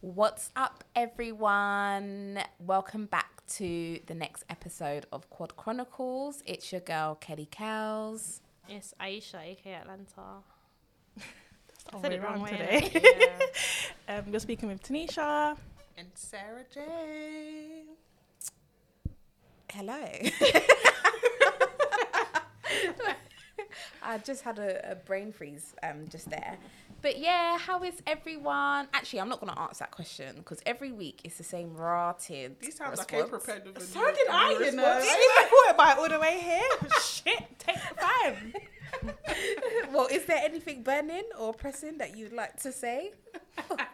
What's up, everyone? Welcome back to the next episode of Quad Chronicles. It's your girl, Kelly Cows. It's Aisha, aka Atlanta. all Said the it way wrong around way, today. innit? um, you're speaking with Tanisha. And Sarah J. Hello. I just had a, a brain freeze um, just there. But yeah, how is everyone? Actually, I'm not going to answer that question because every week it's the same rotted. These sounds like response. I prepared with a So new- did a I, new you know. response. I even thought about it all the way here. Shit, take the time. well, is there anything burning or pressing that you'd like to say? Uh,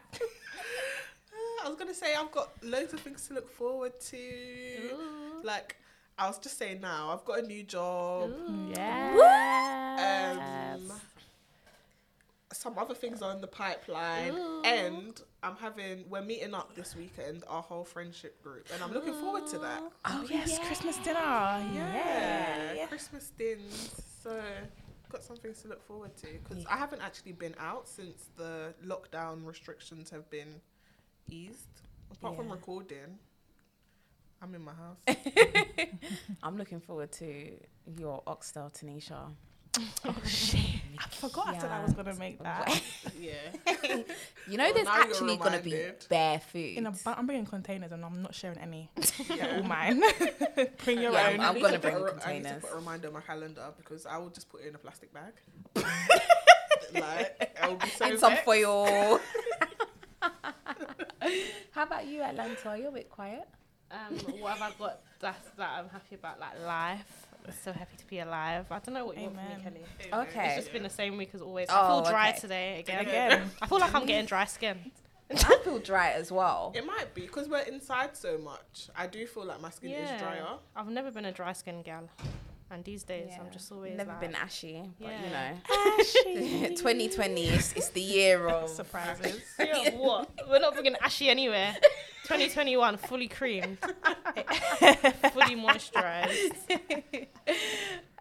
I was gonna say I've got loads of things to look forward to. Ooh. Like I was just saying now, I've got a new job. Yeah. Um, some other things are in the pipeline, Ooh. and I'm having we're meeting up this weekend, our whole friendship group, and I'm looking forward to that. Oh, oh, yes, Christmas dinner. Yeah, Yeah. Christmas dinners. So got some things to look forward to because I haven't actually been out since the lockdown restrictions have been eased. Apart from recording, I'm in my house. I'm looking forward to your oxtail, Tanisha. Oh, shit. I forgot I said I was going to make that. yeah. You know, Well, there's actually going to be bare food. In a, bu- I'm bringing containers and I'm not sharing any. They're all mine. Bring your Yeah, own. I'm I need gonna bring a re- I need to put a reminder on my calendar because I will just put it in a plastic bag. like I will be so in some vexed. foil. How about you, Atlanta? You're a bit quiet. Um, what have I got that's, that I'm happy about? Like life. So happy to be alive. I don't know what you want from me, Kelly. Okay. It's just been the same week as always. Oh, I feel dry okay. today again. Again. I feel like I'm getting dry skin. I feel dry as well. It might be because we're inside so much. I do feel like my skin is drier. I've never been a dry skin gal. And these days I'm just always never like, been ashy, but Yeah. you know, ashy. 2020 is, is the year of Surprises. Yeah, what? We're not bringing ashy anywhere. 2021, fully creamed, fully moisturized.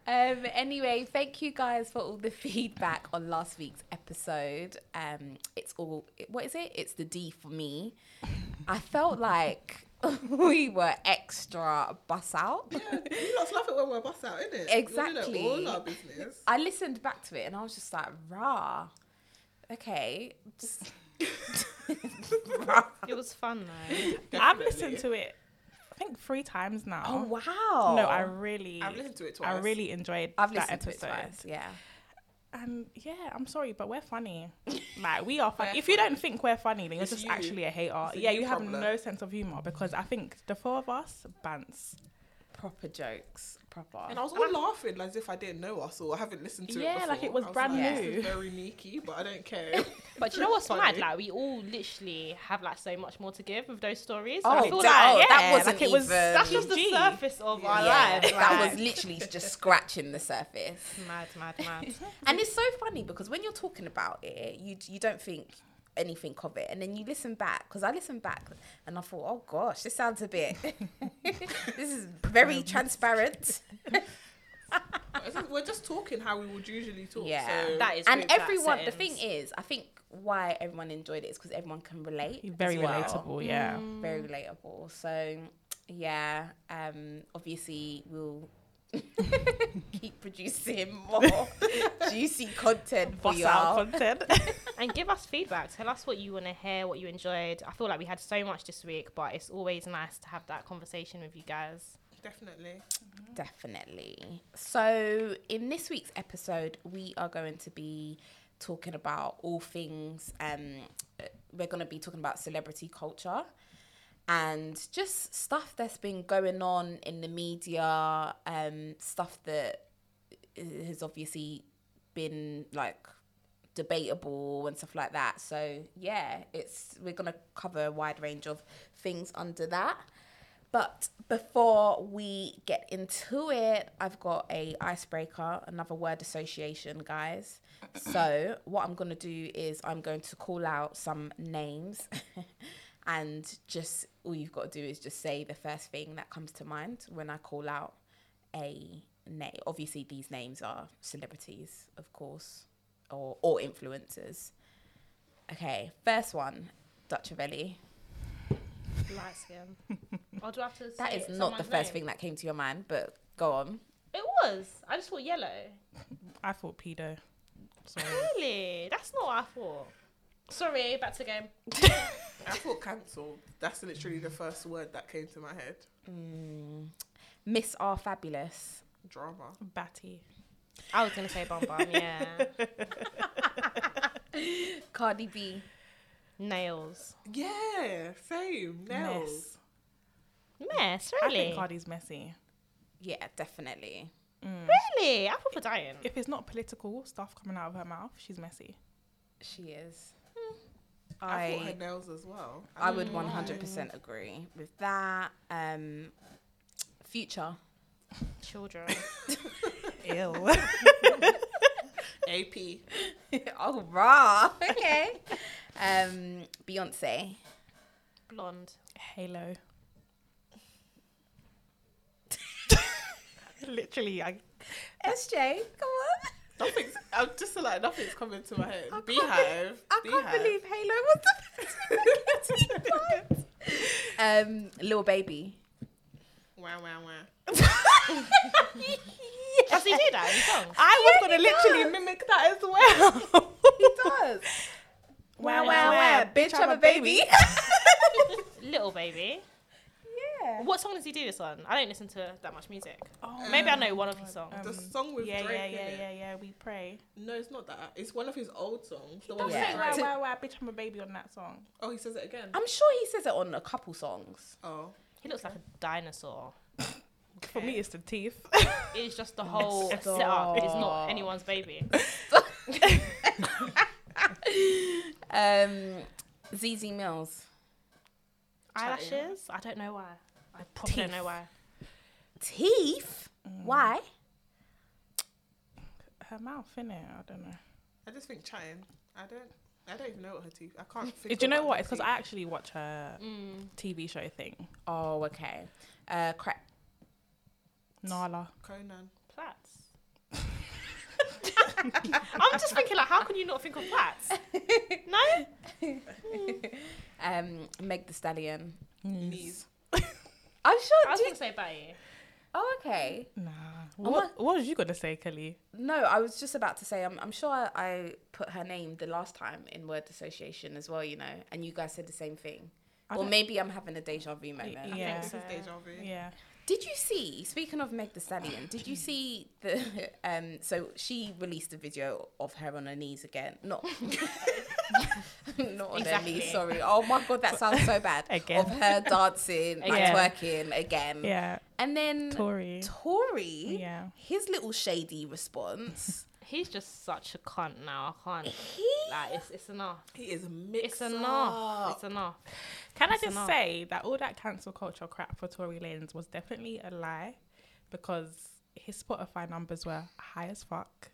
Um, anyway, thank you guys for all the feedback on last week's episode. Um, it's all what is it? It's the D for me. I felt like we were extra bus out. Yeah, you lot love it when we're bust out, innit? Exactly. We know all our business. I listened back to it and I was just like, rah. Okay, just rah. It was fun though. I've listened to it, I think, three times now. Oh wow. No, I really, I've listened to it twice. I really enjoyed I've that listened to episode. it twice. Yeah. And yeah, I'm sorry, but we're funny. Like we are funny. We're if you don't think we're funny, then you're It's just you. actually a hater. It's a yeah, you you have problem. no sense of humor because I think the four of us, bants. Proper jokes. Proper. And I was all laughing as if I didn't know us or I haven't listened to Yeah, it like it was I brand like, new. This is very neaky, but I don't care. But you know what's mad? Like we all literally have like so much more to give with those stories. Oh, I feel that- like oh, that wasn't like it was- even. that's just the G. surface of our yeah, lives. that was literally just scratching the surface. mad, mad, mad. And it's so funny because when you're talking about it, you you don't think anything of it, and then you listen back because I listened back and I thought, oh gosh, this sounds a bit. this is very transparent. We're just talking how we would usually talk. Yeah, so That is and everyone. The thing is, I think why everyone enjoyed it is because everyone can relate. Very well. relatable, yeah. Very relatable. So yeah, um, obviously we'll. keep producing more juicy content for Boss y'all. out content. and give us feedback. Tell us what you want to hear, what you enjoyed. I feel like we had so much this week, but it's always nice to have that conversation with you guys. definitely. Definitely. So, in this week's episode, we are going to be talking about all things. Um, we're going to be talking about celebrity culture and just stuff that's been going on in the media. Um, stuff that has obviously been like debatable and stuff like that. So yeah, it's we're gonna cover a wide range of things under that. But before we get into it, I've got a icebreaker, another word association, guys. So what I'm gonna do is I'm going to call out some names, and just all you've got to do is just say the first thing that comes to mind when I call out a name. Obviously, these names are celebrities, of course, or or influencers. Okay, first one. Dutchavelli. Light skin. Or do I have to say That is not the first name? thing that came to your mind, but go on. It was. I just thought yellow. I thought pedo. Sorry. Really? That's not what I thought. Sorry, back to game. I thought cancelled. That's literally the first word that came to my head. Mm. Miss R Fabulous. Drama. Batty. I was gonna say Bum Bum, yeah. Cardi B. Nails. Yeah, same. Nails. Mess. Mess, I really? think Cardi's messy. Yeah, definitely. Mm. Really? I'm proper dying. If it's not political stuff coming out of her mouth, she's messy. She is. I, thought her nails as well. I don't would know one why. hundred percent agree with that. Um, future. Children. Ew. AP. oh, raw. Okay. um, Beyonce. Blonde. Halo. Literally, I SJ. Come on. Nothing's. I'm just like nothing's coming to my head. I can't BeyHive. I can't believe Halo was the first Um, Lil Baby. Wow, wow, wow. Does he do that in songs? I was gonna literally does. mimic that as well. He does. Wow, wow, wow. Bitch, I'm a baby. Little baby. Yeah. What song does he do this on? I don't listen to that much music. Oh, Maybe I know one of his songs. The song with yeah, Drake yeah, in yeah, it. yeah, yeah. We pray. No, it's not that. It's one of his old songs. The one Don't with say Drake. wow, wow, wow, bitch, I'm a baby on that song. Oh, he says it again. I'm sure he says it on a couple songs. Oh. He looks like a dinosaur. For me, it's the teeth. It's just the whole Stop. setup. It's not anyone's baby. Um, Zeze Millz. Eyelashes? I don't know why. I probably don't Teeth. know why. Teeth. Why? Her mouth, in innit? I don't know. I just think chatting. I don't. I don't even know what her teeth. I can't. Think Do you know about what? It's because. I actually watch her Mm. TV show thing. Oh, okay. Uh, cra- Nala. Conan. Plats. I'm just thinking, like, how can you not think of plats? No? um, Meg the Stallion. Knees. I'm I sure. was Do- going to say Batty. oh, okay. Nah. Oh What, what was you gonna say, Kelly? No, I was just about to say. I'm, I'm sure I, I put her name the last time in word association as well. You know, and you guys said the same thing. I or don't- maybe I'm having a deja vu moment. Y- yeah. This is deja vu. Yeah. Did you see? Speaking of Meg the Stallion, did you see the? Um, so she released a video of her on her knees again. Not, not on her Exactly. knees. Sorry. Oh my god, that sounds so bad. Again. Of her dancing, like Again. twerking again. Yeah. And then Tory. Tory, Yeah. his little shady response. He's just such a cunt now. I can't. he Like, it's, it's enough. He is mixed It's enough. up. It's enough. Can I just enough. say that all that cancel culture crap for Tory Lanez was definitely a lie because his Spotify numbers were high as fuck.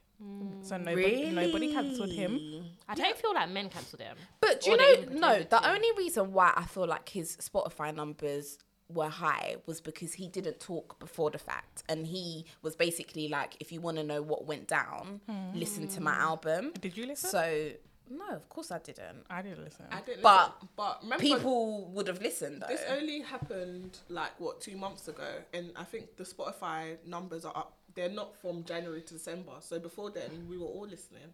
So nobody nobody cancelled him. I don't feel like men cancelled him. But do you know? No, the to. only reason why I feel like his Spotify numbers were high was because he didn't talk before the fact, and he was basically like, "If you want to know what went down, listen to my hmm. album." Did you listen? So no, of course I didn't. I didn't listen. I didn't But listen, but remember People would have listened though. This only happened like what two months ago, and I think the Spotify numbers are up. They're not from January to December, so before then we were all listening.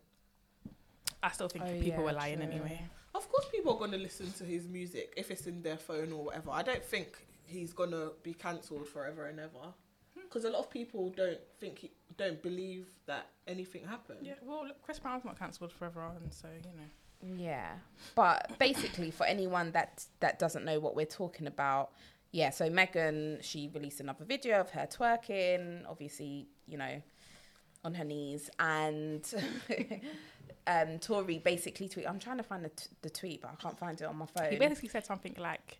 I still think Oh, people yeah, were lying true. anyway. Of course, people are gonna listen to his music if it's in their phone or whatever. I don't think he's gonna be cancelled forever and ever, because a lot of people don't think he, don't believe that anything happened. Yeah, well, look, Chris Brown's not cancelled forever on, so you know. Yeah, but basically, for anyone that that doesn't know what we're talking about, yeah. So Megan, she released another video of her twerking, obviously, you know, on her knees, and um, Tory basically tweet. I'm trying to find the, t- the tweet, but I can't find it on my phone. He basically said something like,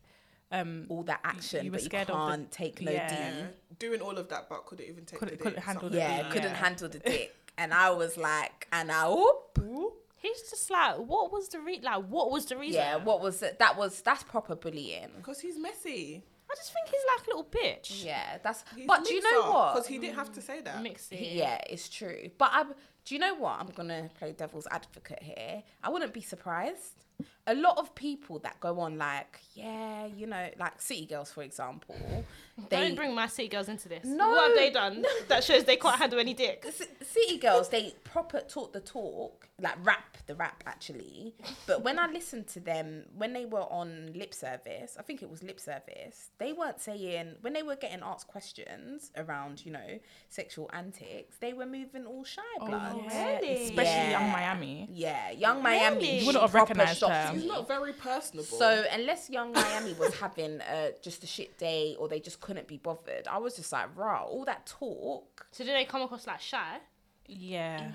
um, all that action, you were but you scared of can't the- take no yeah. D. Doing all of that, but couldn't even take Couldn't- the couldn't dick, handle the Yeah, like D, couldn't Yeah. handle the dick, and I was like, and I whoop. He's just like, what was the re- like? What was the reason? Yeah, what was it? That was that's proper bullying. Because he's messy. I just think he's like a little bitch. Yeah, that's. He's but do you know what? Because he didn't have to say that. Mixy. Yeah, it's true. But I, do you know what? I'm gonna play devil's advocate here. I wouldn't be surprised. A lot of people that go on like, yeah, you know, like City Girls, for example. They Don't bring my city girls into this. No, what have they done that shows they can't handle any dick? C- City Girls, they proper talk the talk, like rap the rap actually. But when I listened to them, when they were on lip service, I think it was lip service, they weren't saying, when they were getting asked questions around, you know, sexual antics, they were moving all shy oh, blood. yeah. Really? Especially Yeah. Young Miami. Yeah, Young Miami. Really? You wouldn't have recognised her. Me. He's not very personable. So unless Young Miami was having uh, just a shit day or they just couldn't be bothered, I was just like, rah, all that talk. So did they come across like shy? Yeah.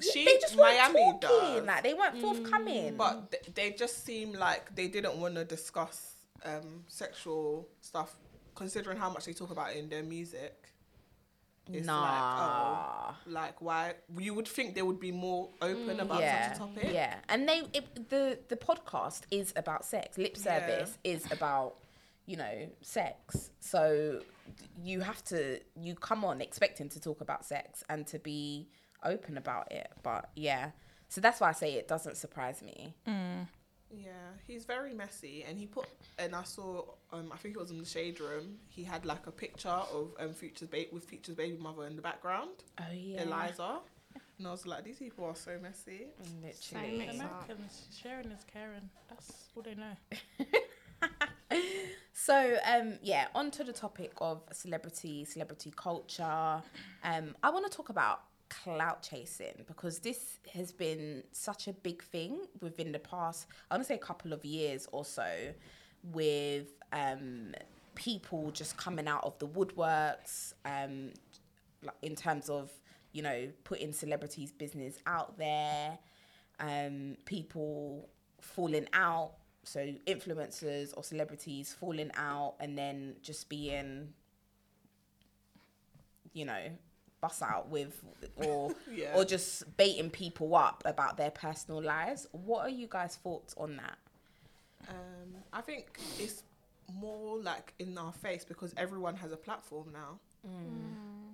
she, they just weren't Miami talking, does, like they weren't forthcoming. but th- they just seem like they didn't want to discuss um, sexual stuff, considering how much they talk about it in their music. It's nah. like, oh, like why? You would think they would be more open mm, about yeah, such a topic. yeah, and they it, the the podcast is about sex. Lip Yeah. service is about you know sex. So you have to you come on expecting to talk about sex and to be open about it. But yeah, so that's why I say it doesn't surprise me. Mm. Yeah, he's very messy, and he put and I saw um I think it was in the shade room. He had like a picture of um Future's baby with Future's baby mother in the background, Oh yeah, Eliza, and I was like, these people are so messy. literally. Same. Americans sharing is caring. That's all they know. So um yeah, onto the topic of celebrity, celebrity culture. Um I want to talk about clout chasing because this has been such a big thing within the past I want to say a couple of years or so with um people just coming out of the woodworks um in terms of you know putting celebrities business out there um people falling out so influencers or celebrities falling out and then just being you know bust out with or Yeah. or just baiting people up about their personal lives what are you guys thoughts on that Um, I think it's more like in our face because everyone has a platform now.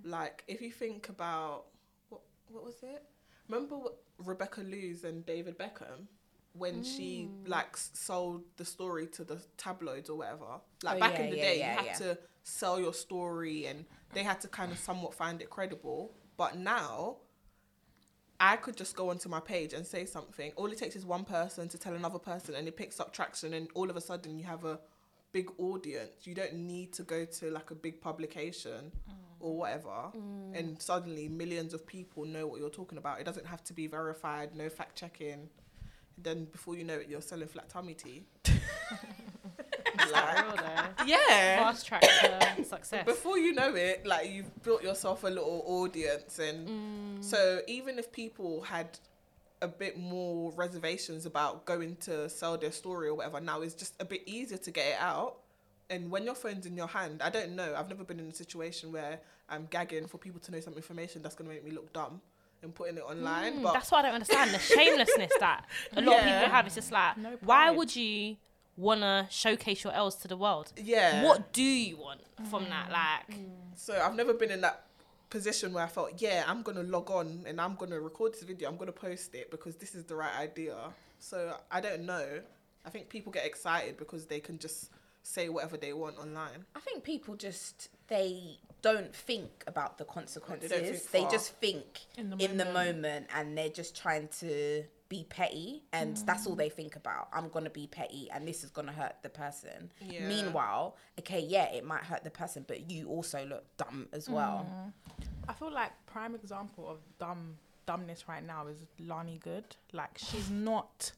Like if you think about what what was it? Remember what Rebecca Loos and David Beckham when she like sold the story to the tabloids or whatever. Like Oh, back yeah, in the yeah, day, yeah, you had to sell your story and they had to kind of somewhat find it credible. But now I could just go onto my page and say something. All it takes is one person to tell another person, and it picks up traction, and all of a sudden you have a big audience. You don't need to go to like a big publication mm. or whatever, mm. and suddenly millions of people know what you're talking about. It doesn't have to be verified, no fact checking. Then before you know it, you're selling flat tummy tea. like, Real though. yeah. Fast track to success. Before you know it, like you've built yourself a little audience, and so even if people had a bit more reservations about going to sell their story or whatever, now it's just a bit easier to get it out. And when your phone's in your hand, I don't know. I've never been in a situation where I'm gagging for people to know some information that's gonna make me look dumb and putting it online. Mm, but that's what I don't understand. The shamelessness that a lot of people have. It's just like, No why would you want to showcase your L's to the world? yeah, What do you want from that? Mm. Like, mm. So I've never been in that position where I felt, yeah, I'm gonna log on and I'm gonna record this video. I'm gonna post it because this is the right idea. So I don't know. I think people get excited because they can just say whatever they want online. I think people just they don't think about the consequences. They, think far. just think In in the the, moment. and they're just trying to be petty and that's all mm. they think about. I'm gonna be petty and this is gonna hurt the person. Yeah. Meanwhile, okay, yeah, it might hurt the person, but you also look dumb as well. Mm. I feel like prime example of dumb dumbness right now is Lani Good. Like she's not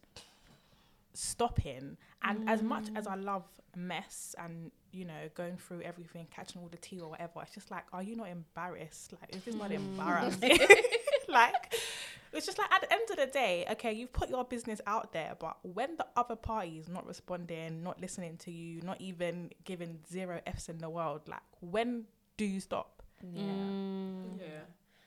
stopping. And as much as I mm. love mess and you know going through everything, catching all the tea or whatever, it's just like, are you not embarrassed? Like, is this not embarrassing? like, it's just like at the end of the day, okay, you've put your business out there, but when the other party is not responding, not listening to you, not even giving zero f's in the world, like when do you stop? Yeah. Mm. Yeah.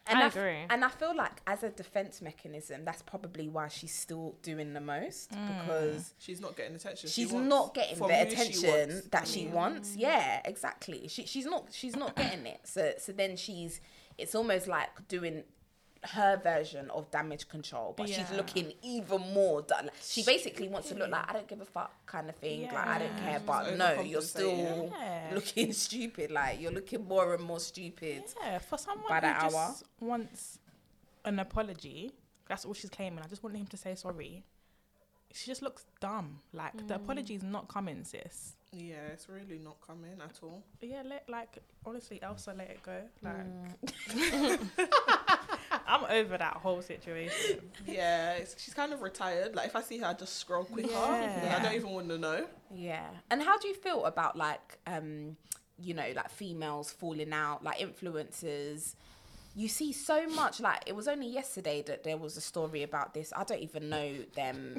And I f- agree. and I feel like as a defense mechanism, that's probably why she's still doing the most mm. because She's not getting attention. she she's wants not getting from the who she attention that she mean, wants. Yeah, exactly. She she's not she's not getting it. So so then she's it's almost like doing her version of damage control, but she's looking even more done. She basically wants to look like I don't give a fuck kind of thing. Like I don't care, She's but no, you're still Yeah. looking stupid. Like you're looking more and more stupid. Yeah, for someone By who that just hour. wants an apology, that's all she's claiming. I just want him to say sorry. She just looks dumb. Like the apology is not coming, sis. Yeah, it's really not coming at all. Yeah, let like honestly, Elsa, let it go. Like Mm. I'm over that whole situation. Yeah, it's, she's kind of retired. Like if I see her, I just scroll quicker. Yeah. I don't even want to know. Yeah. And how do you feel about like um you know like females falling out like influencers you see so much like it was only yesterday that there was a story about this i don't even know them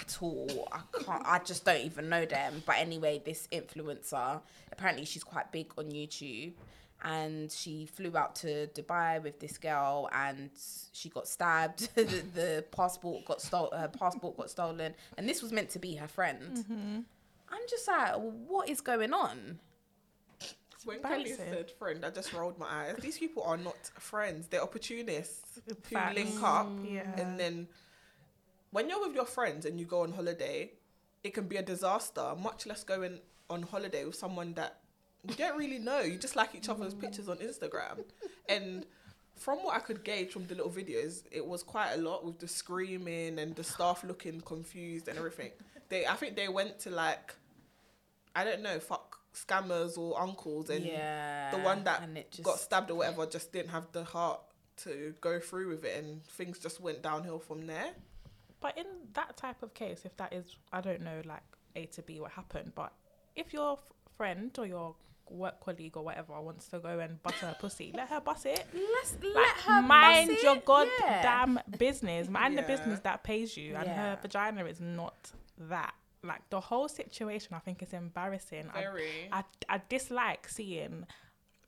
at all i can't i just don't even know them but anyway this influencer apparently she's quite big on youtube and she flew out to dubai with this girl and she got stabbed the, the passport got stolen her passport got stolen and this was meant to be her friend mm-hmm. i'm just like what is going on When Kelly said friend, I just rolled my eyes. These people are not friends. They're opportunists who Facts. link up. Mm. Yeah. And then when you're with your friends and you go on holiday, it can be a disaster, much less going on holiday with someone that you don't really know. You just like each other's mm. pictures on Instagram. And from what I could gauge from the little videos, it was quite a lot with the screaming and the staff looking confused and everything. They I think they went to like I don't know, fuck scammers or uncles and yeah the one that just got stabbed or whatever just didn't have the heart to go through with it and things just went downhill from there. But in that type of case, if that is, I don't know, like A to B, what happened, but if your f- friend or your work colleague or whatever wants to go and bust her pussy, let her bust it. let's Like, let her mind bust your it. goddamn business. Mind the business that pays you, and Yeah. her vagina is not that. Like the whole situation, I think is embarrassing. Very. I, I dislike seeing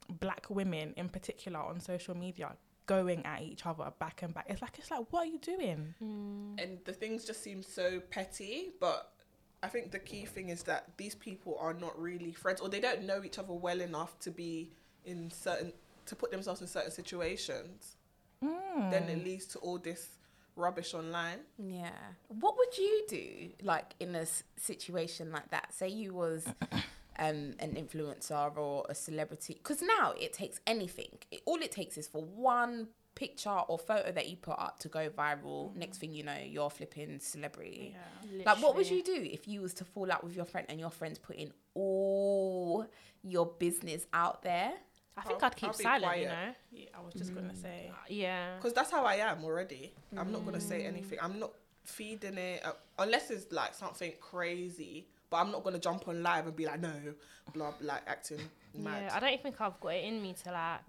black women in particular on social media going at each other back and back. It's like it's like what are you doing? Mm. and the things just seem so petty, but I think the key thing is that these people are not really friends or they don't know each other well enough to be in certain to put themselves in certain situations. Mm. Then it leads to all this rubbish online. Yeah. What would you do, like in a s- situation like that? Say you was um, an influencer or a celebrity, because now it takes anything. It, all it takes is for one picture or photo that you put up to go viral. Mm. Next thing you know, you're flipping celebrity. Like, what would you do if you was to fall out with your friend and your friend's putting all your business out there? I think I'll- I'd keep silent, quiet. you know? Yeah, I was just gonna mm. say. Uh, yeah. Because that's how I am already. I'm not gonna say mm. anything. I'm not feeding it uh, unless it's like something crazy. But I'm not gonna jump on live and be like, no, blah, blah like acting mad. Yeah, I don't think I've got it in me to like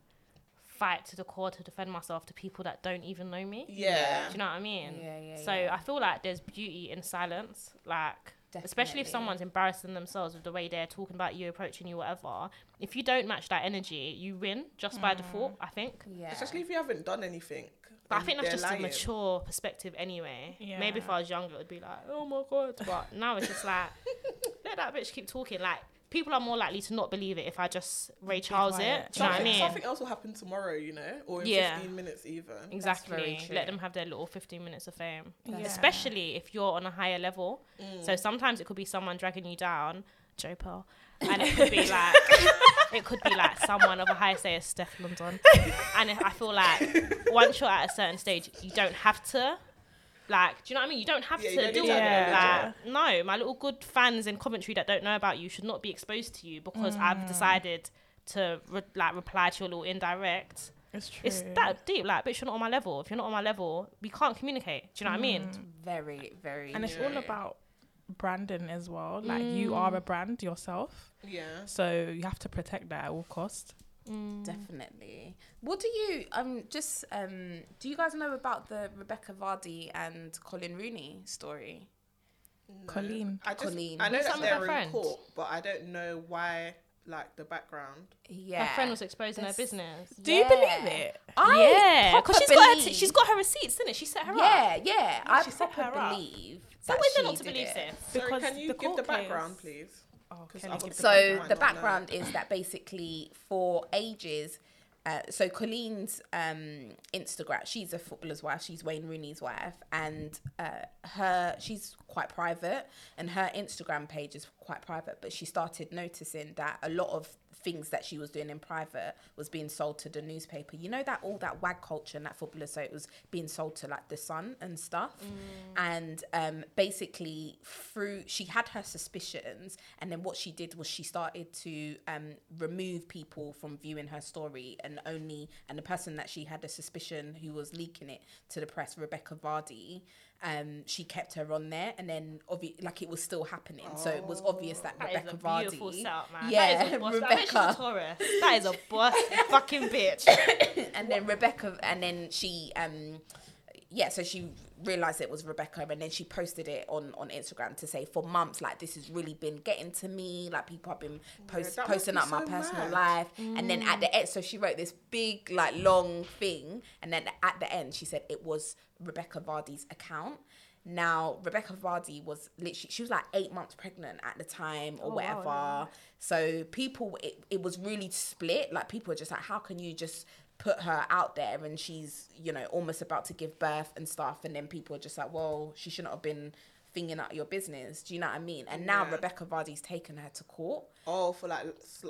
fight to the core to defend myself to people that don't even know me. Yeah. Do you know what I mean? Yeah, yeah, So yeah. I feel like there's beauty in silence, like especially if someone's embarrassing themselves with the way they're talking about you, approaching you, whatever. If you don't match that energy, you win just by mm. default. I think. Yeah. Especially if you haven't done anything. But I think that's just lying. a mature perspective anyway. Yeah. Maybe if I was younger, it would be like, oh my god. But now it's just like, let that bitch keep talking. Like people are more likely to not believe it if I just Ray Charles it. Do you know what I Something, mean? something else will happen tomorrow, you know, or in Yeah. 15 minutes even. Exactly. Let them have their little 15 minutes of fame. Yeah. Especially if you're on a higher level. Mm. So sometimes it could be someone dragging you down, Joe Pearl. And it could be like, it could be like someone of a higher say as Steph London. And if- I feel like once you're at a certain stage, you don't have to. Like, do you know what I mean? You don't have Yeah, to don't do need to it. have Like, no, my little good fans in commentary that don't know about you should not be exposed to you because I've mm. decided to re- like reply to your little indirect. It's true. It's that deep. Like, bitch, you're not on my level. If you're not on my level, we can't communicate. Do you know what I mean? Mm. very, very. and it's all about branding as well. Like you mm. are a brand yourself, Yeah. so you have to protect that at all cost. Definitely. What do you um just um do you guys know about the Rebekah Vardy and Colin Rooney story? No. Coleen. I just, Coleen. I know Who's that some they're in friends? court, but I don't know why, like, the background. Yeah. Her friend was exposing her business. Do you believe it? I yeah, because proper she's got her t- she's got her receipts, isn't it? She set her up. Yeah, yeah. I she set proper her up. believe. So that when's there she not to believe it. this? Sorry, Because can you the give the background, case- please? Oh, 'Cause Kelly, other give people So the background is that basically for ages, uh, so Coleen's um, Instagram, she's a footballer's wife. She's Wayne Rooney's wife, and uh, her she's quite private, and her Instagram page is quite private. But she started noticing that a lot of things that she was doing in private was being sold to the newspaper. You know that all that wag culture and that footballer, so it was being sold to like the Sun and stuff. And um, basically, through she had her suspicions, and then what she did was she started to um, remove people from viewing her story, and only and the person that she had a suspicion who was leaking it to the press, Rebekah Vardy. Um, she kept her on there, and then obvi- like it was still happening, so it was obvious that That is Rebekah a beautiful Vardy, setup, man. yeah, that is a boss. A Rebekah, Taurus. That is a boss fucking bitch. and then Rebekah, and then she, um, yeah, so she realized it was Rebekah, and then she posted it on on Instagram to say for months, like this has really been getting to me, like people have been post, must posting up my personal mad. life, and then at the mm. end, so she wrote this big like long thing, and then at the end she said it was Rebekah Vardy's account. Now Rebekah Vardy was literally she was like eight months pregnant at the time or Oh, wow, whatever. yeah. So people, it, it was really split. Like people were just like, how can you just put her out there and she's you know almost about to give birth and stuff, and then people are just like, well, she shouldn't have been thinking out your business. Do you know what I mean? And now Yeah. Rebekah Vardy's taken her to court. Oh, for like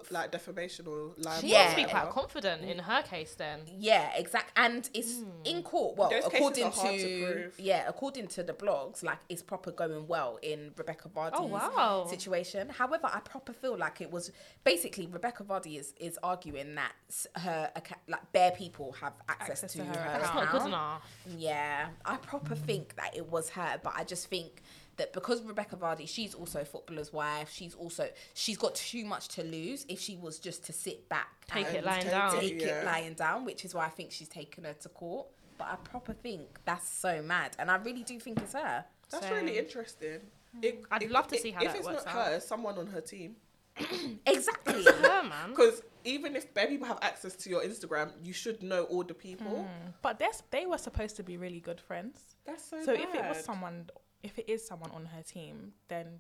like defamation or libel. She Yeah. must be quite confident in her case then. Yeah, exact. And it's hmm. in court. Well, Those cases according are hard to, to prove. yeah, according to the blogs, like it's proper going well in Rebekah Vardy's Oh, wow. situation. However, I proper feel like it was basically Rebekah Vardy is is arguing that her like bare people have access, Access to, to her, her account. That's not good enough. Yeah, I proper think that it was her, but I just think that because Rebekah Vardy, she's also a footballer's wife. She's also she's got too much to lose if she was just to sit back Take and it lying take down. take Yeah. it lying down, which is why I think she's taken her to court. But I proper think that's so mad, and I really do think it's her. That's Same. really interesting. It, I'd love to see how if that it's works not out. her, someone on her team. Exactly. Her man. Because even if bare people have access to your Instagram, you should know all the people. Hmm. But they were supposed to be really good friends. That's so. So if it was someone, if it is someone on her team, then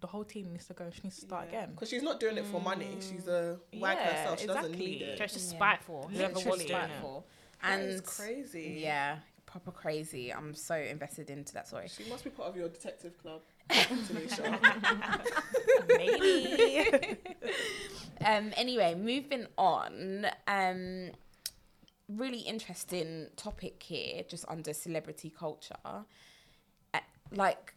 the whole team needs to go. She needs to start again. because she's not doing it for money. She's a wag Yeah, herself. She doesn't need exactly. it. So it's just Yeah. spiteful. Whoever was Literally doing spiteful. That And is crazy. yeah, proper crazy. I'm so invested into that story. She must be part of your detective club. Tanisha. Maybe. Um. Anyway, moving on. Um. Really interesting topic here, just under celebrity culture. Like,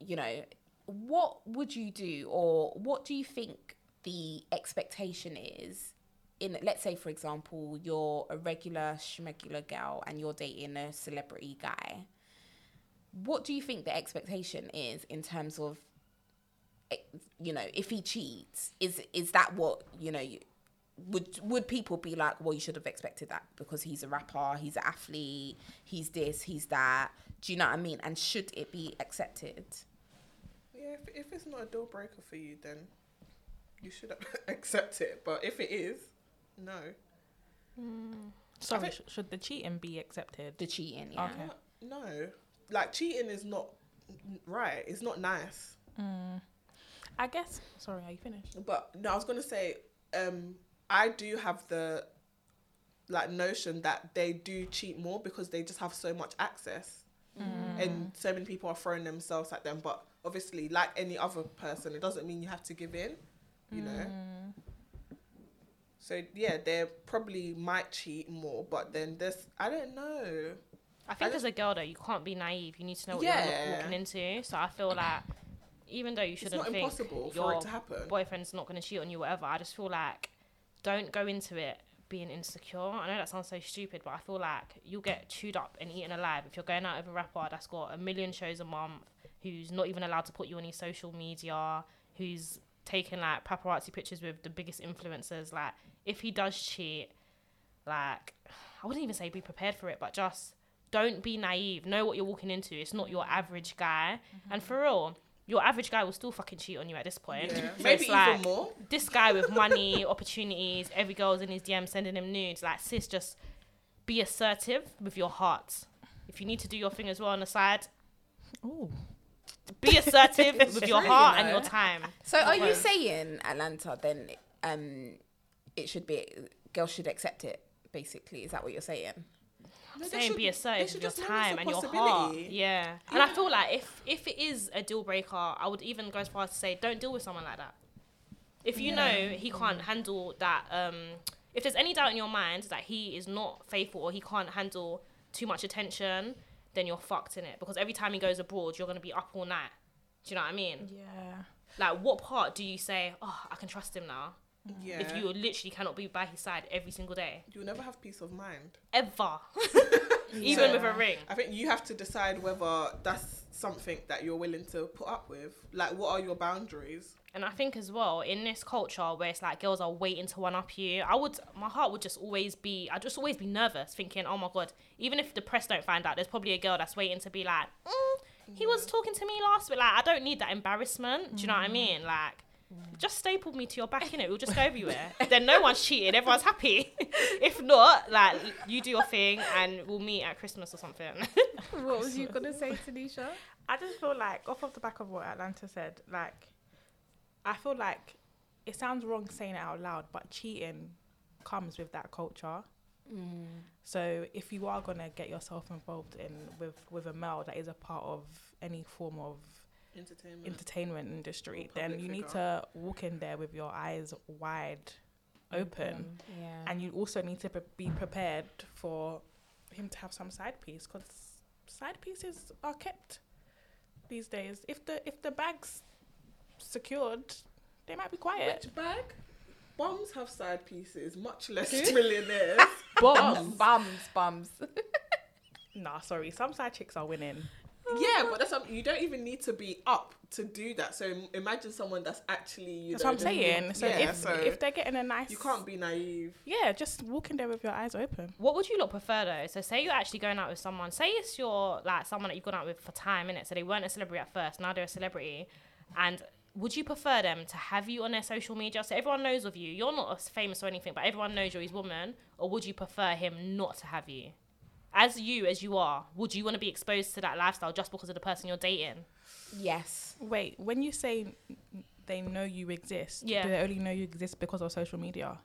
you know, what would you do, or what do you think the expectation is? In let's say, for example, you're a regular schmegular gal and you're dating a celebrity guy. What do you think the expectation is in terms of eh, you know, if he cheats, is is that what you know? You, would would people be like, well, you should have expected that because he's a rapper, he's an athlete, he's this, he's that. Do you know what I mean? And should it be accepted? yeah, if, if it's not a deal breaker for you, then you should accept it. But if it is, no. Hmm. Sorry, think- should the cheating be accepted? The cheating, yeah. Okay. Uh, no. Like cheating is not right. It's not nice. Hmm. I guess. Sorry, are you finished? But no, I was gonna say, um, I do have the like notion that they do cheat more because they just have so much access, and mm. so many people are throwing themselves at them. But obviously, like any other person, it doesn't mean you have to give in. You know. Mm. So yeah, they probably might cheat more, but then there's I don't know. I think I as a girl though, you can't be naive. You need to know what you're walking into. So I feel like even though you shouldn't think impossible for your it to happen. boyfriend's not going to cheat on you, whatever, I just feel like don't go into it being insecure. I know that sounds so stupid, but I feel like you'll get chewed up and eaten alive if you're going out with a rapper that's got a million shows a month, who's not even allowed to put you on his social media, who's taking like paparazzi pictures with the biggest influencers. Like, if he does cheat, like, I wouldn't even say be prepared for it, but just don't be naive. Know what you're walking into. It's not your average guy. And mm-hmm. for real, your average guy will still fucking cheat on you at this point. Yeah. So Maybe it's like, even more. This guy with money, opportunities, every girl's in his DM sending him nudes. Like, sis, just be assertive with your heart. If you need to do your thing as well on the side, Oh, be assertive with your heart you and your time. So are you saying Atlanta then um it should be girls should accept it. Basically, is that what you're saying? No, they saying should- be assertive with your just know it's time and your heart. Yeah. And I feel like if if it is a deal breaker, I would even go as far as to say don't deal with someone like that. If you know he can't handle that, um, if there's any doubt in your mind that he is not faithful or he can't handle too much attention, then you're fucked in it. Because every time he goes abroad, you're gonna be up all night. Do you know what I mean? Yeah. Like, what part do you say, oh, I can trust him now? Yeah. If you literally cannot be by his side every single day, You'll never have peace of mind. ever, even So- with a ring. I think you have to decide whether that's something that you're willing to put up with. Like, what are your boundaries? And I think as well in this culture where it's like girls are waiting to one up you, I would my heart would just always be I'd just always be nervous, thinking, oh my god, even if the press don't find out, there's probably a girl that's waiting to be like, mm, he was talking to me last week. Like I don't need that embarrassment. Do you know what I mean? Like. Just staple me to your back in it. We'll just go everywhere. then no one's cheating, Everyone's happy. if not, like you do your thing, and we'll meet at Christmas or something. What was you gonna say, Tanisha? I just feel like, off of the back of what Atlanta said, like, I feel like it sounds wrong saying it out loud, but cheating comes with that culture. Mm. So if you are gonna get yourself involved in with with a male that is a part of any form of Entertainment. entertainment industry, then public you need to walk in there with your eyes wide open, Yeah. and you also need to pre- be prepared for him to have some side piece because side pieces are kept these days. If the if the bag's secured, they might be quiet. Which bag? Bums have side pieces, much less millionaires. bums, bums, bums. Nah, sorry, some side chicks are winning. Yeah, but that's something you don't even need to be up to do that. So imagine someone that's actually you. That's know, what I'm just- saying. So yeah, if so if they're getting a nice, you can't be naive. Yeah, just walk in there with your eyes open. What would you lot prefer though? So say you're actually going out with someone. Say it's your like someone that you've gone out with for time, innit? So they weren't a celebrity at first, now they're a celebrity. And would you prefer them to have you on their social media so everyone knows of you? You're not famous or anything, but everyone knows you're his woman. Or would you prefer him not to have you? As you as you are, would you want to be exposed to that lifestyle just because of the person you're dating? yes. Wait, when you say they know you exist, Yeah. do they only know you exist because of social media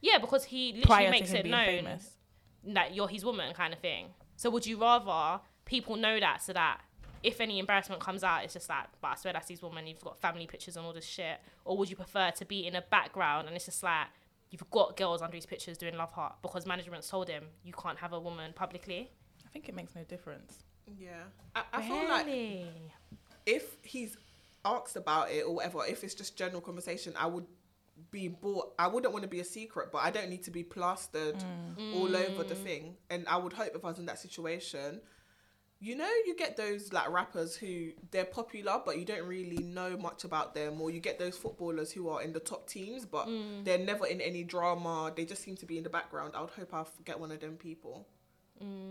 Yeah, because he literally prior makes to him it being known famous? that you're his woman kind of thing. So would you rather people know that so that if any embarrassment comes out, it's just like, but I swear that's his woman, you've got family pictures and all this shit? Or would you prefer to be in a background and it's just like, you've got girls under his pictures doing love heart because management's told him you can't have a woman publicly? I think it makes no difference. Yeah, I, I feel like if he's asked about it or whatever, if it's just general conversation, I would be bought. I wouldn't want to be a secret, but I don't need to be plastered mm. all over the mm. thing. And I would hope if I was in that situation, you know, you get those like rappers who they're popular, but you don't really know much about them, or you get those footballers who are in the top teams, but mm. they're never in any drama. They just seem to be in the background. I would hope I get one of them people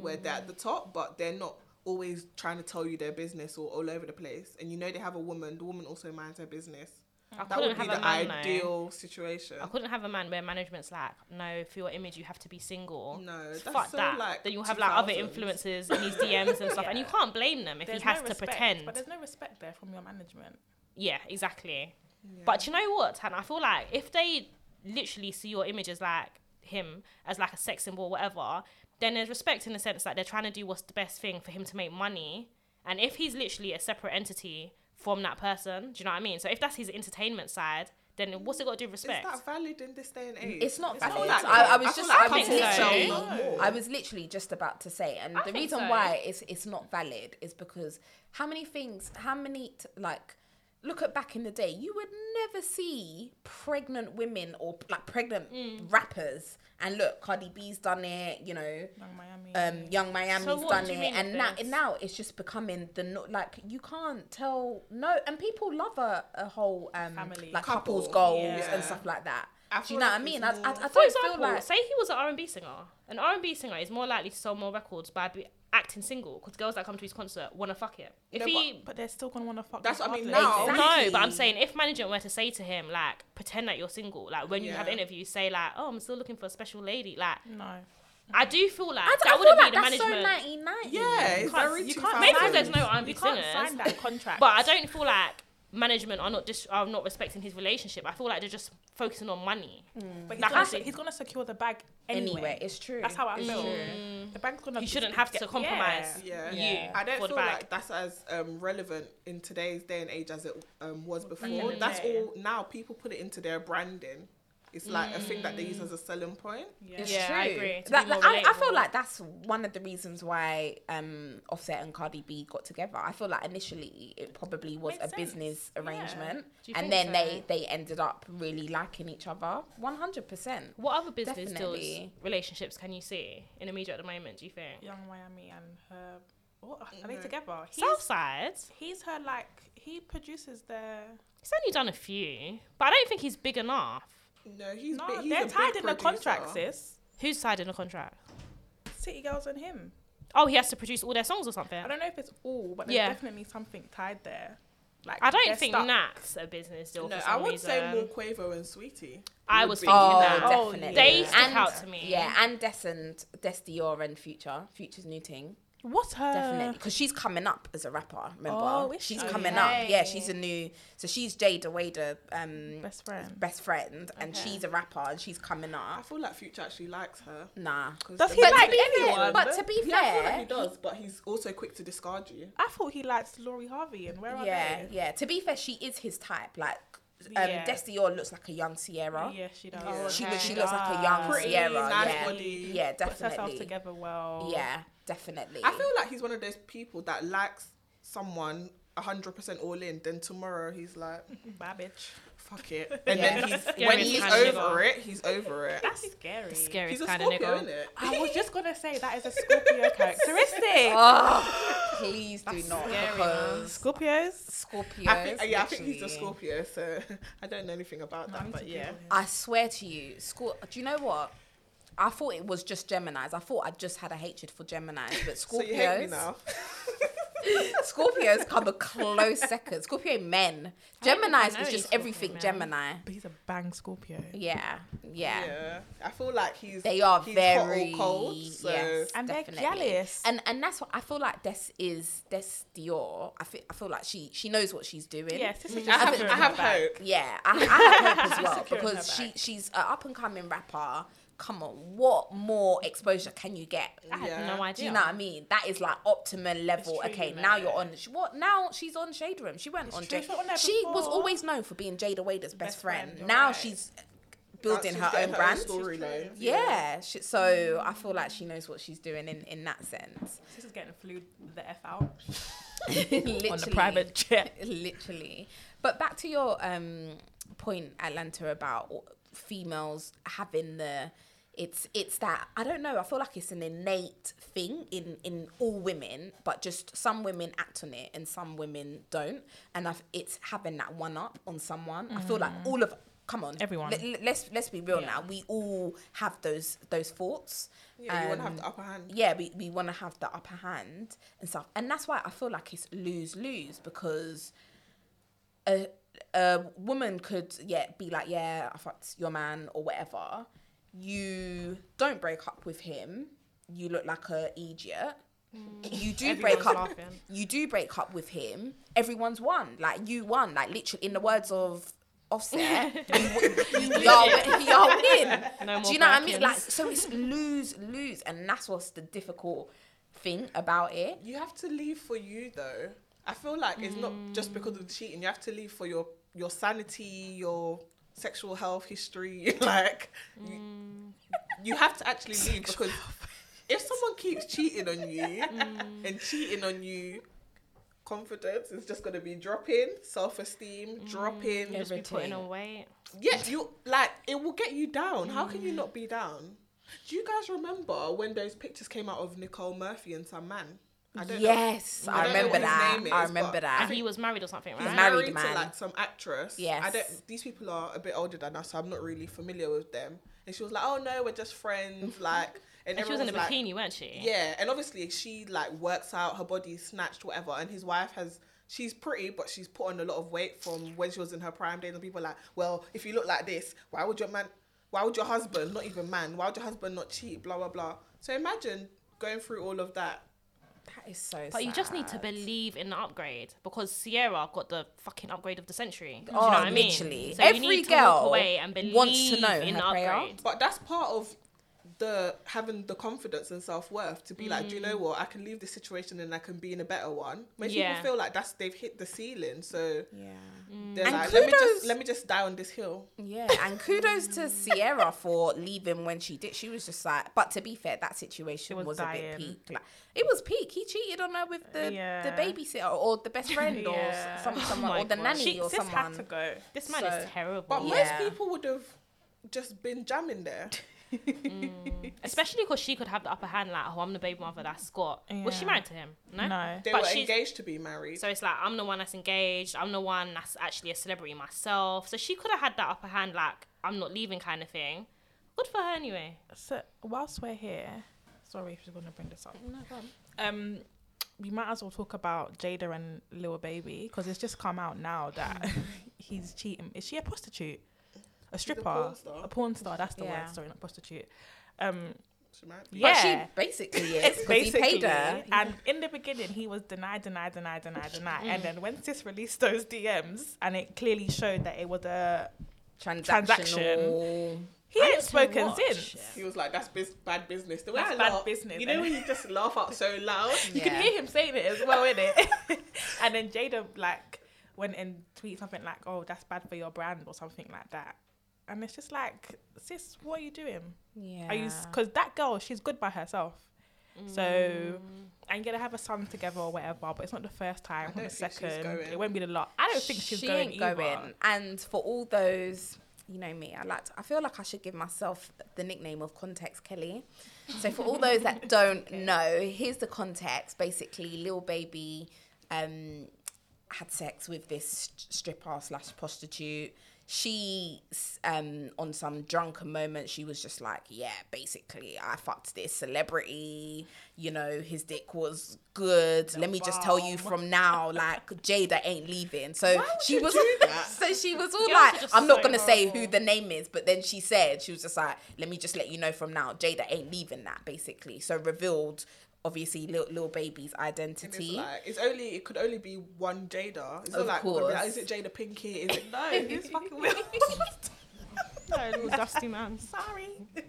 where they're at the mm. top, but they're not always trying to tell you their business or all over the place. And you know they have a woman. The woman also minds her business. I That couldn't would be have a the man, though. ideal situation. I couldn't have a man where management's like, no, for your image you have to be single. No, that's Fuck so, that. like, then you'll have like other 2000s. influences in his DMs and stuff, and you can't blame them if There's he has no to respect, pretend. but there's no respect there from your management. Yeah, exactly. Yeah. But you know what, Tan? I feel like if they literally see your image as like him, as like a sex symbol or whatever, then there's respect in the sense that they're trying to do what's the best thing for him to make money. And if he's literally a separate entity from that person, do you know what I mean? So if that's his entertainment side, then what's it got to do with respect? Is respect? that valid in this day and age? It's not I feel valid. like- I, I was feel just, like I was think so. literally, more. I was literally just about to say, and I the reason so. why it's it's not valid is because how many things, how many t- like, look at back in the day, you would never see pregnant women or like pregnant Mm. rappers, and look, Cardi B's done it, you know, Young Miami. um, Young Miami's So done it, and now this? now it's just becoming the no, like you can't tell no, and people love a, a whole um Family. like Couple, couples goals yeah. and stuff like that. I Do you know like what I mean? I, I, I For example, like say he was an R&B singer. An R&B singer is more likely to sell more records by be acting single because girls that come to his concert want to fuck it. If No, he but they're still gonna want to fuck. That's what I mean regardless. now. Exactly. No, but I'm saying if management were to say to him, like, pretend that you're single, like when you have interviews, say like, oh, I'm still looking for a special lady. Like, No. I do feel like I, that I wouldn't like be the that's management. so 1990. Yeah, it's can't- very you can't Maybe 2000s. there's no R&B You can't singers, sign that contract. but I don't feel like management are not just are not respecting his relationship. I feel like they're just focusing on money. But he's Like, gonna, honestly- he's gonna secure the bag anyway. Anyway, it's true. That's how I It's feel. true. The bank's gonna. You shouldn't have to get- compromise. Yeah. You I don't for feel like that's as um, relevant in today's day and age as it um, was before. the That's day. all now. People put it into their branding. It's like a thing that they use as a selling point. Yeah. It's Yeah, true. I agree. That- be more I, I feel like that's one of the reasons why um, Offset and Cardi B got together. I feel like initially it probably was Makes a sense. business arrangement, Do you and then so? they they ended up really liking each other. One hundred percent. What other business deals relationships can you see in the media at the moment? Do you think Yung Miami and her. What are they No. together? He's, Southside? he's her like he produces their. He's only done a few, but I don't think he's big enough. No, he's No, big, he's they're a tied big in the contract, sis. Who's tied in the contract? City Girls and him. Oh, he has to produce all their songs or something. I don't know if it's all, but there's Yeah. definitely something tied there. Like I don't think stuck. Nat's a business deal No, for I would reason. say more Quavo and Saweetie. I was be. thinking Oh, that. Oh, definitely. They yeah. stick and, out to me. Yeah, and Dess and Dess and Future, Future's new thing. What's her? Definitely, because she's coming up as a rapper. Remember, Oh, is she's she? coming up. Yeah, she's a new. So she's Jayda Wayda, um, Best friend. best friend, and Okay. she's a rapper, and she's coming up. I feel like Future actually likes her. Nah, Does he but like to be anyone? fair, but to be Yeah, I feel like fair, he does, but he's also quick to discard you. I thought he liked Lori Harvey, and where are yeah, they? yeah. To be fair, she is his type. Like, um, Yeah. Dess Dior looks like a young Ciara. Yeah, she does. Oh, She okay. looks, she looks like a young Pretty, Ciara. nice yeah, body. yeah, Puts herself definitely. together well. Yeah, definitely. I feel like he's one of those people that likes someone hundred percent all in. Then tomorrow he's like, Bad bitch. fuck it, and Yeah. then he's Scary when he's over it, he's over it. That's scary. Scary He's a kind of nigga. isn't it? I was just gonna say that is a Scorpio characteristic. Oh, please do That's not scary, because Scorpios. Scorpios. I think, yeah, I think he's a Scorpio, so I don't know anything about that, but yeah. I swear to you, Scor- do you know what? I thought it was just Gemini's. I thought I just had a hatred for Gemini's, but So you hate me Scorpios, now? Scorpios come a close second. Scorpio men, I don't think I Gemini's is just everything men. Gemini. But he's a bang Scorpio. Yeah, yeah, Yeah. I feel like he's They are he's very hot or cold. So yes, And they're definitely. jealous. And and that's what I feel like. Dess is Dess Dior. I feel I feel like she she knows what she's doing. Yeah, Sissy I just have, I have hope. Yeah, I, I have hope as well securing her because she bag. she's an up and coming rapper. Come on, what more exposure can you get? I had Yeah. no Do idea. you know what I mean? That is like optimal level. true, okay, you now you're on. What now? She's on Shade Room. She went It's on. true, Jayda. she went on She was always known for being Jayda Wayda's best, Best friend. friend, Now right. she's building She's her getting own brand. Story, storyline. yeah, she, so I feel like she knows what she's doing in in that sense. This is getting flew the f out Literally. on the private jet. literally but back to your um point atlanta about females having the it's it's that i don't know i feel like it's an innate thing in in all women but just some women act on it and some women don't and I've, it's having that one up on someone i feel like all of come on Everyone. let, let- let's let's be real Yeah. now we all have those those thoughts Yeah, you want to have Um, the upper hand. yeah, we, we want to have the upper hand and stuff. And that's why I feel like it's lose lose because a, a woman could, yeah, be like, yeah, I fucked your man or whatever. You don't break up with him. You look like a idiot. Mm. You do break up. laughing. You do break up with him. Everyone's won. Like you won. Like literally, in the words of Offset, you, you, y'all, y'all win. No more Do you know what I mean? Like, so it's lose lose, and that's what's the difficult thing about it. You have to leave for you though. I feel like it's not just mm. because of the cheating. You have to leave for your your sanity, your sexual health history. like you, mm. you have to actually leave because if someone keeps cheating on you mm. and cheating on you, confidence is just gonna be dropping, self esteem mm. dropping. Just be putting Everything. on weight. Yeah, you like it will get you down. How can you not be down? Do you guys remember when those pictures came out of Nicole Murphy and some man? I don't know. Yes, I I, don't remember what his that. name I remember that. And he was married or something, He's right? married married, man. to like some actress. Yes. I don't. These people are a bit older than us, so I'm not really familiar with them. And she was like, "Oh no, we're just friends." Like, and, And she was in a like, bikini, weren't she? Yeah, and obviously she like works out, her body's snatched, whatever. And his wife has, she's pretty, but she's put on a lot of weight from when she was in her prime days. And people are like, well, if you look like this, why would your man, why would your husband, not even man, why would your husband not cheat? Blah blah blah. So imagine going through all of that, That is so. But you just need to believe in the upgrade because Ciara got the fucking upgrade of the century. Do you Oh, know what I mean? literally. So you Every need to walk girl away and believe wants to know in her the upgrade. But that's part of the having the confidence and self worth to be like, do you Mm. know what? I can leave this situation and I can be in a better one. Most Yeah. people feel like that's they've hit the ceiling, so Yeah. they're And like, let me kudos- just let me just die on this hill. Yeah, and kudos to Ciara for leaving when she did. She was just like, but to be fair, that situation was was, a bit peak. Like, it was peak. He cheated on her with the Yeah. the babysitter or the best friend Yeah. or some, Oh someone my or the God. nanny She or sis someone. had to go. This man So- is terrible. But Yeah. most people would have just been jamming there. Especially because she could have the upper hand, like, oh, I'm the baby mother that's Scott. Was she married to him? No. No. They But were she's- engaged to be married. So it's like I'm the one that's engaged. I'm the one that's actually a celebrity myself. So she could have had that upper hand, like I'm not leaving kind of thing. Good for her anyway. So whilst we're here, sorry if you're gonna bring this up. no, Um, we might as well talk about Jayda and Lil Baby because it's just come out now that he's cheating. Is she a prostitute? A stripper? porn star. A porn star. That's the Yeah. word. Sorry, not prostitute. Um, She yeah. But she basically is because he paid her. And in the beginning, he was denied, denied, denied, denied, denied. And then when Sis released those DMs, and it clearly showed that it was a transaction. he I ain't spoken watch since. He was like, "That's bis- bad business." The way That's I bad laugh- business, You know when you just laugh out so loud. You can hear him saying it as well, in it. and then Jayda like went and tweeted something like, "Oh, that's bad for your brand" or something like that. And it's just like, sis, what are you doing? Yeah. Are you? Because that girl, she's good by herself. So, Mm. and you're gonna have a son together or whatever, but it's not the first time, I not the don't think she's second. It won't be the last. I don't think she's she going ain't either. going. And for all those, you know me, I like. To, I feel like I should give myself the nickname of Context Kelly. So for all those that don't know, here's the context. Basically, Lil Baby um, had sex with this st- stripper slash prostitute. She, um, on some drunken moment, she was just like, "Yeah, basically, I fucked this celebrity. You know, his dick was good. Let me just tell you from now, like Jayda ain't leaving." So she was, so she was all like, "I'm not so gonna say who the name is," but then she said she was just like, "Let me just let you know from now, Jayda ain't leaving that." Basically, so revealed obviously little, little baby's identity. it's like it's only it could only be one Jada. It's Of not like course. is it Jada Pinkett? Is it no? It's fucking Will. No, little dusty man. Sorry.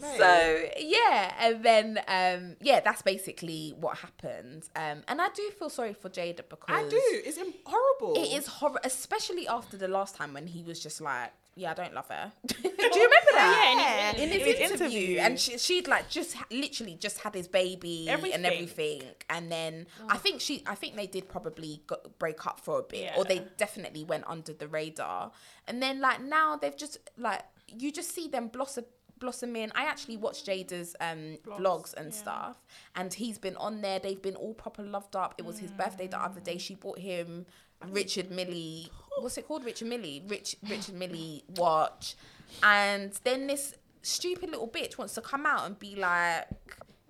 So yeah, and then um, yeah, that's basically what happened. Um, and I do feel sorry for Jayda because I do. It's horrible. It is horrible, especially after the last time when he was just like, "Yeah, I don't love her." do you remember that? Yeah, in his in his interview. interview, interview. and she, she'd like just literally just had his baby Everything. and everything, and then I think she, I think they did probably go, break up for a bit, Yeah. or they definitely went under the radar, and then like now they've just like you just see them blossom blossoming. I actually watched Jayda's um Vlogs, vlogs and yeah. stuff, and he's been on there. They've been all proper loved up. It was his birthday the other day. She bought him Richard Mille. What's it called? Richard Mille. Rich Richard Mille watch, and then this stupid little bitch wants to come out and be like,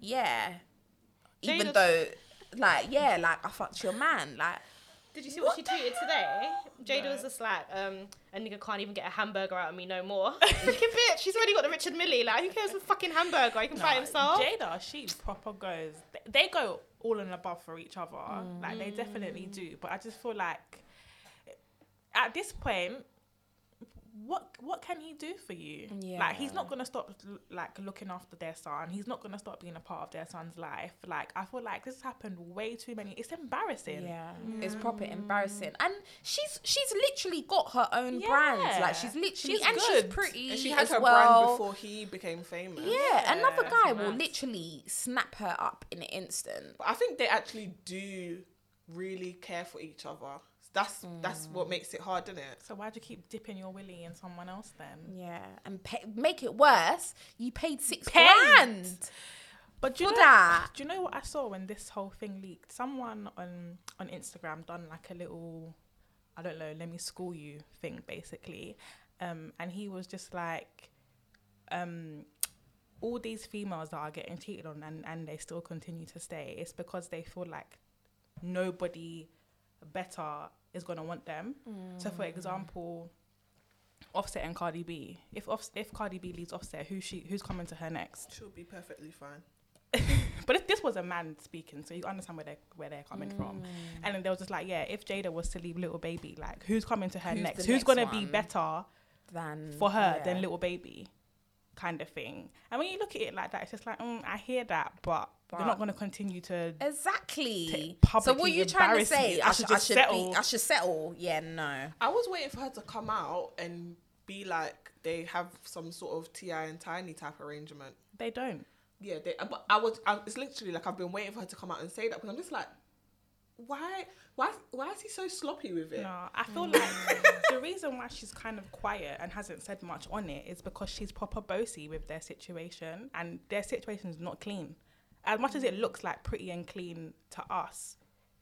yeah, even Jayda's- though, like, yeah, like I fucked your man, like. Did you see what, she tweeted today? Jayda was just like, um, a nigga can't even get a hamburger out of me no more. Freaking bitch, she's already got the Richard Mille. Like, who cares a fucking hamburger? He can buy himself. Jayda, she proper goes. They, they go all and above for each other. Like they definitely do. But I just feel like at this point, what what can he do for you? Like he's not gonna stop like looking after their son. He's not gonna stop being a part of their son's life. Like I feel like this has happened way too many. It's embarrassing. Yeah, mm. it's proper embarrassing, and she's she's literally got her own brand. Like she's literally She's and good. she's pretty and she had as her well. brand before he became famous. Yeah, another guy will mad. literally snap her up in an instant. But I think they actually do really care for each other. That's that's Mm. what makes it hard, isn't it? So why'd you keep dipping your willy in someone else then? Yeah, and pay, make it worse. You paid six Paid. grand. But do you know, that. Do you know what I saw when this whole thing leaked? Someone on on Instagram done like a little, I don't know, let me school you thing basically, um, and he was just like, um, all these females that are getting cheated on and and they still continue to stay. It's because they feel like nobody better is gonna want them. So for example. Offset and Cardi B. If Offs- if Cardi B leaves Offset, who she who's coming to her next? She'll be perfectly fine. but if this was a man speaking, so you understand where they are where they're coming Mm. from. And then they was just like, yeah, if Jayda was to leave little baby, like who's coming to her Who's next? Who's next gonna be better Than for her yeah. than little baby, kind of thing. And when you look at it like that, it's just like, mm, I hear that, but, But- you're not gonna continue to. Exactly. to So what publicly are you trying to say? me. I I should, should I should settle. be. I should settle. Yeah, no. I was waiting for her to come out and be like they have some sort of T.I. and Tiny type arrangement. They don't. Yeah, they, but I was. I, it's literally like I've been waiting for her to come out and say that because I'm just like, why, why, why is he so sloppy with it? No, I feel like the reason why she's kind of quiet and hasn't said much on it is because she's proper bossy with their situation, and their situation is not clean. As much as it looks like pretty and clean to us,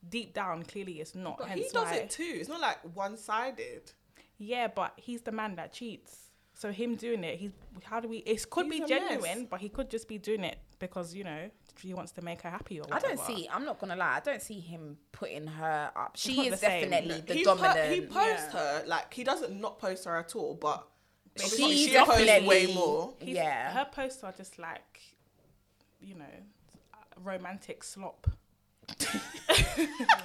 deep down, clearly it's not. But he does why, it too. It's not like one sided. Yeah, but he's the man that cheats. So him doing it, he's how do we? It could He's be a mess. genuine, but he could just be doing it because you know he wants to make her happy or I don't see. I'm not gonna lie. I don't see him putting her up. She is the same. definitely the he po- dominant. he posts yeah. her like he doesn't not post her at all, but She she posts definitely- way more. He's- Yeah. her posts are just like, you know, romantic slop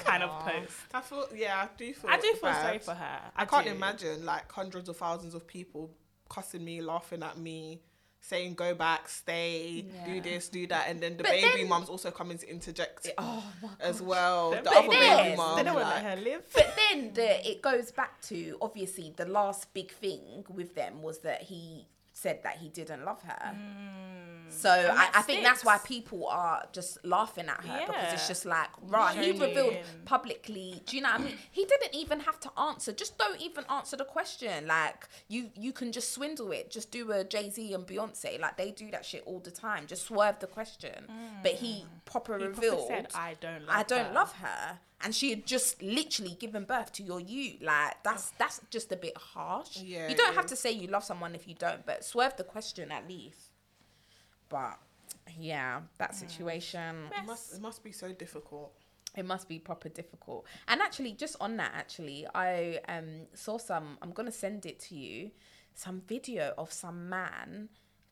kind of post. I feel yeah, I do feel. I do feel bad. sorry for her. I can't do. imagine like hundreds of thousands of people cussing me, laughing at me, saying go back, stay, do this, do that, and then the But baby then- mum's also coming to interject oh as well. Them The baby other baby mums, mum, They don't want to let her live. But then the, it goes back to obviously the last big thing with them was that he said that he didn't love her. Mm. So I, I think that's why people are just laughing at her because it's just like, right, he revealed publicly. Do you know what I mean? He didn't even have to answer. Just don't even answer the question. Like you, you can just swindle it. Just do a Jay Z and Beyonce. Like they do that shit all the time. Just swerve the question. But he mm. proper He proper revealed. said, "I don't love I don't her." love her. And she had just literally given birth to your you. Like that's that's just a bit harsh. Yeah, you don't have to say you love someone if you don't, but swerve the question at least. But yeah, that situation it must it must be so difficult. it must be proper difficult. And actually, just on that, actually, I um saw some. I'm gonna send it to you. Some video of some man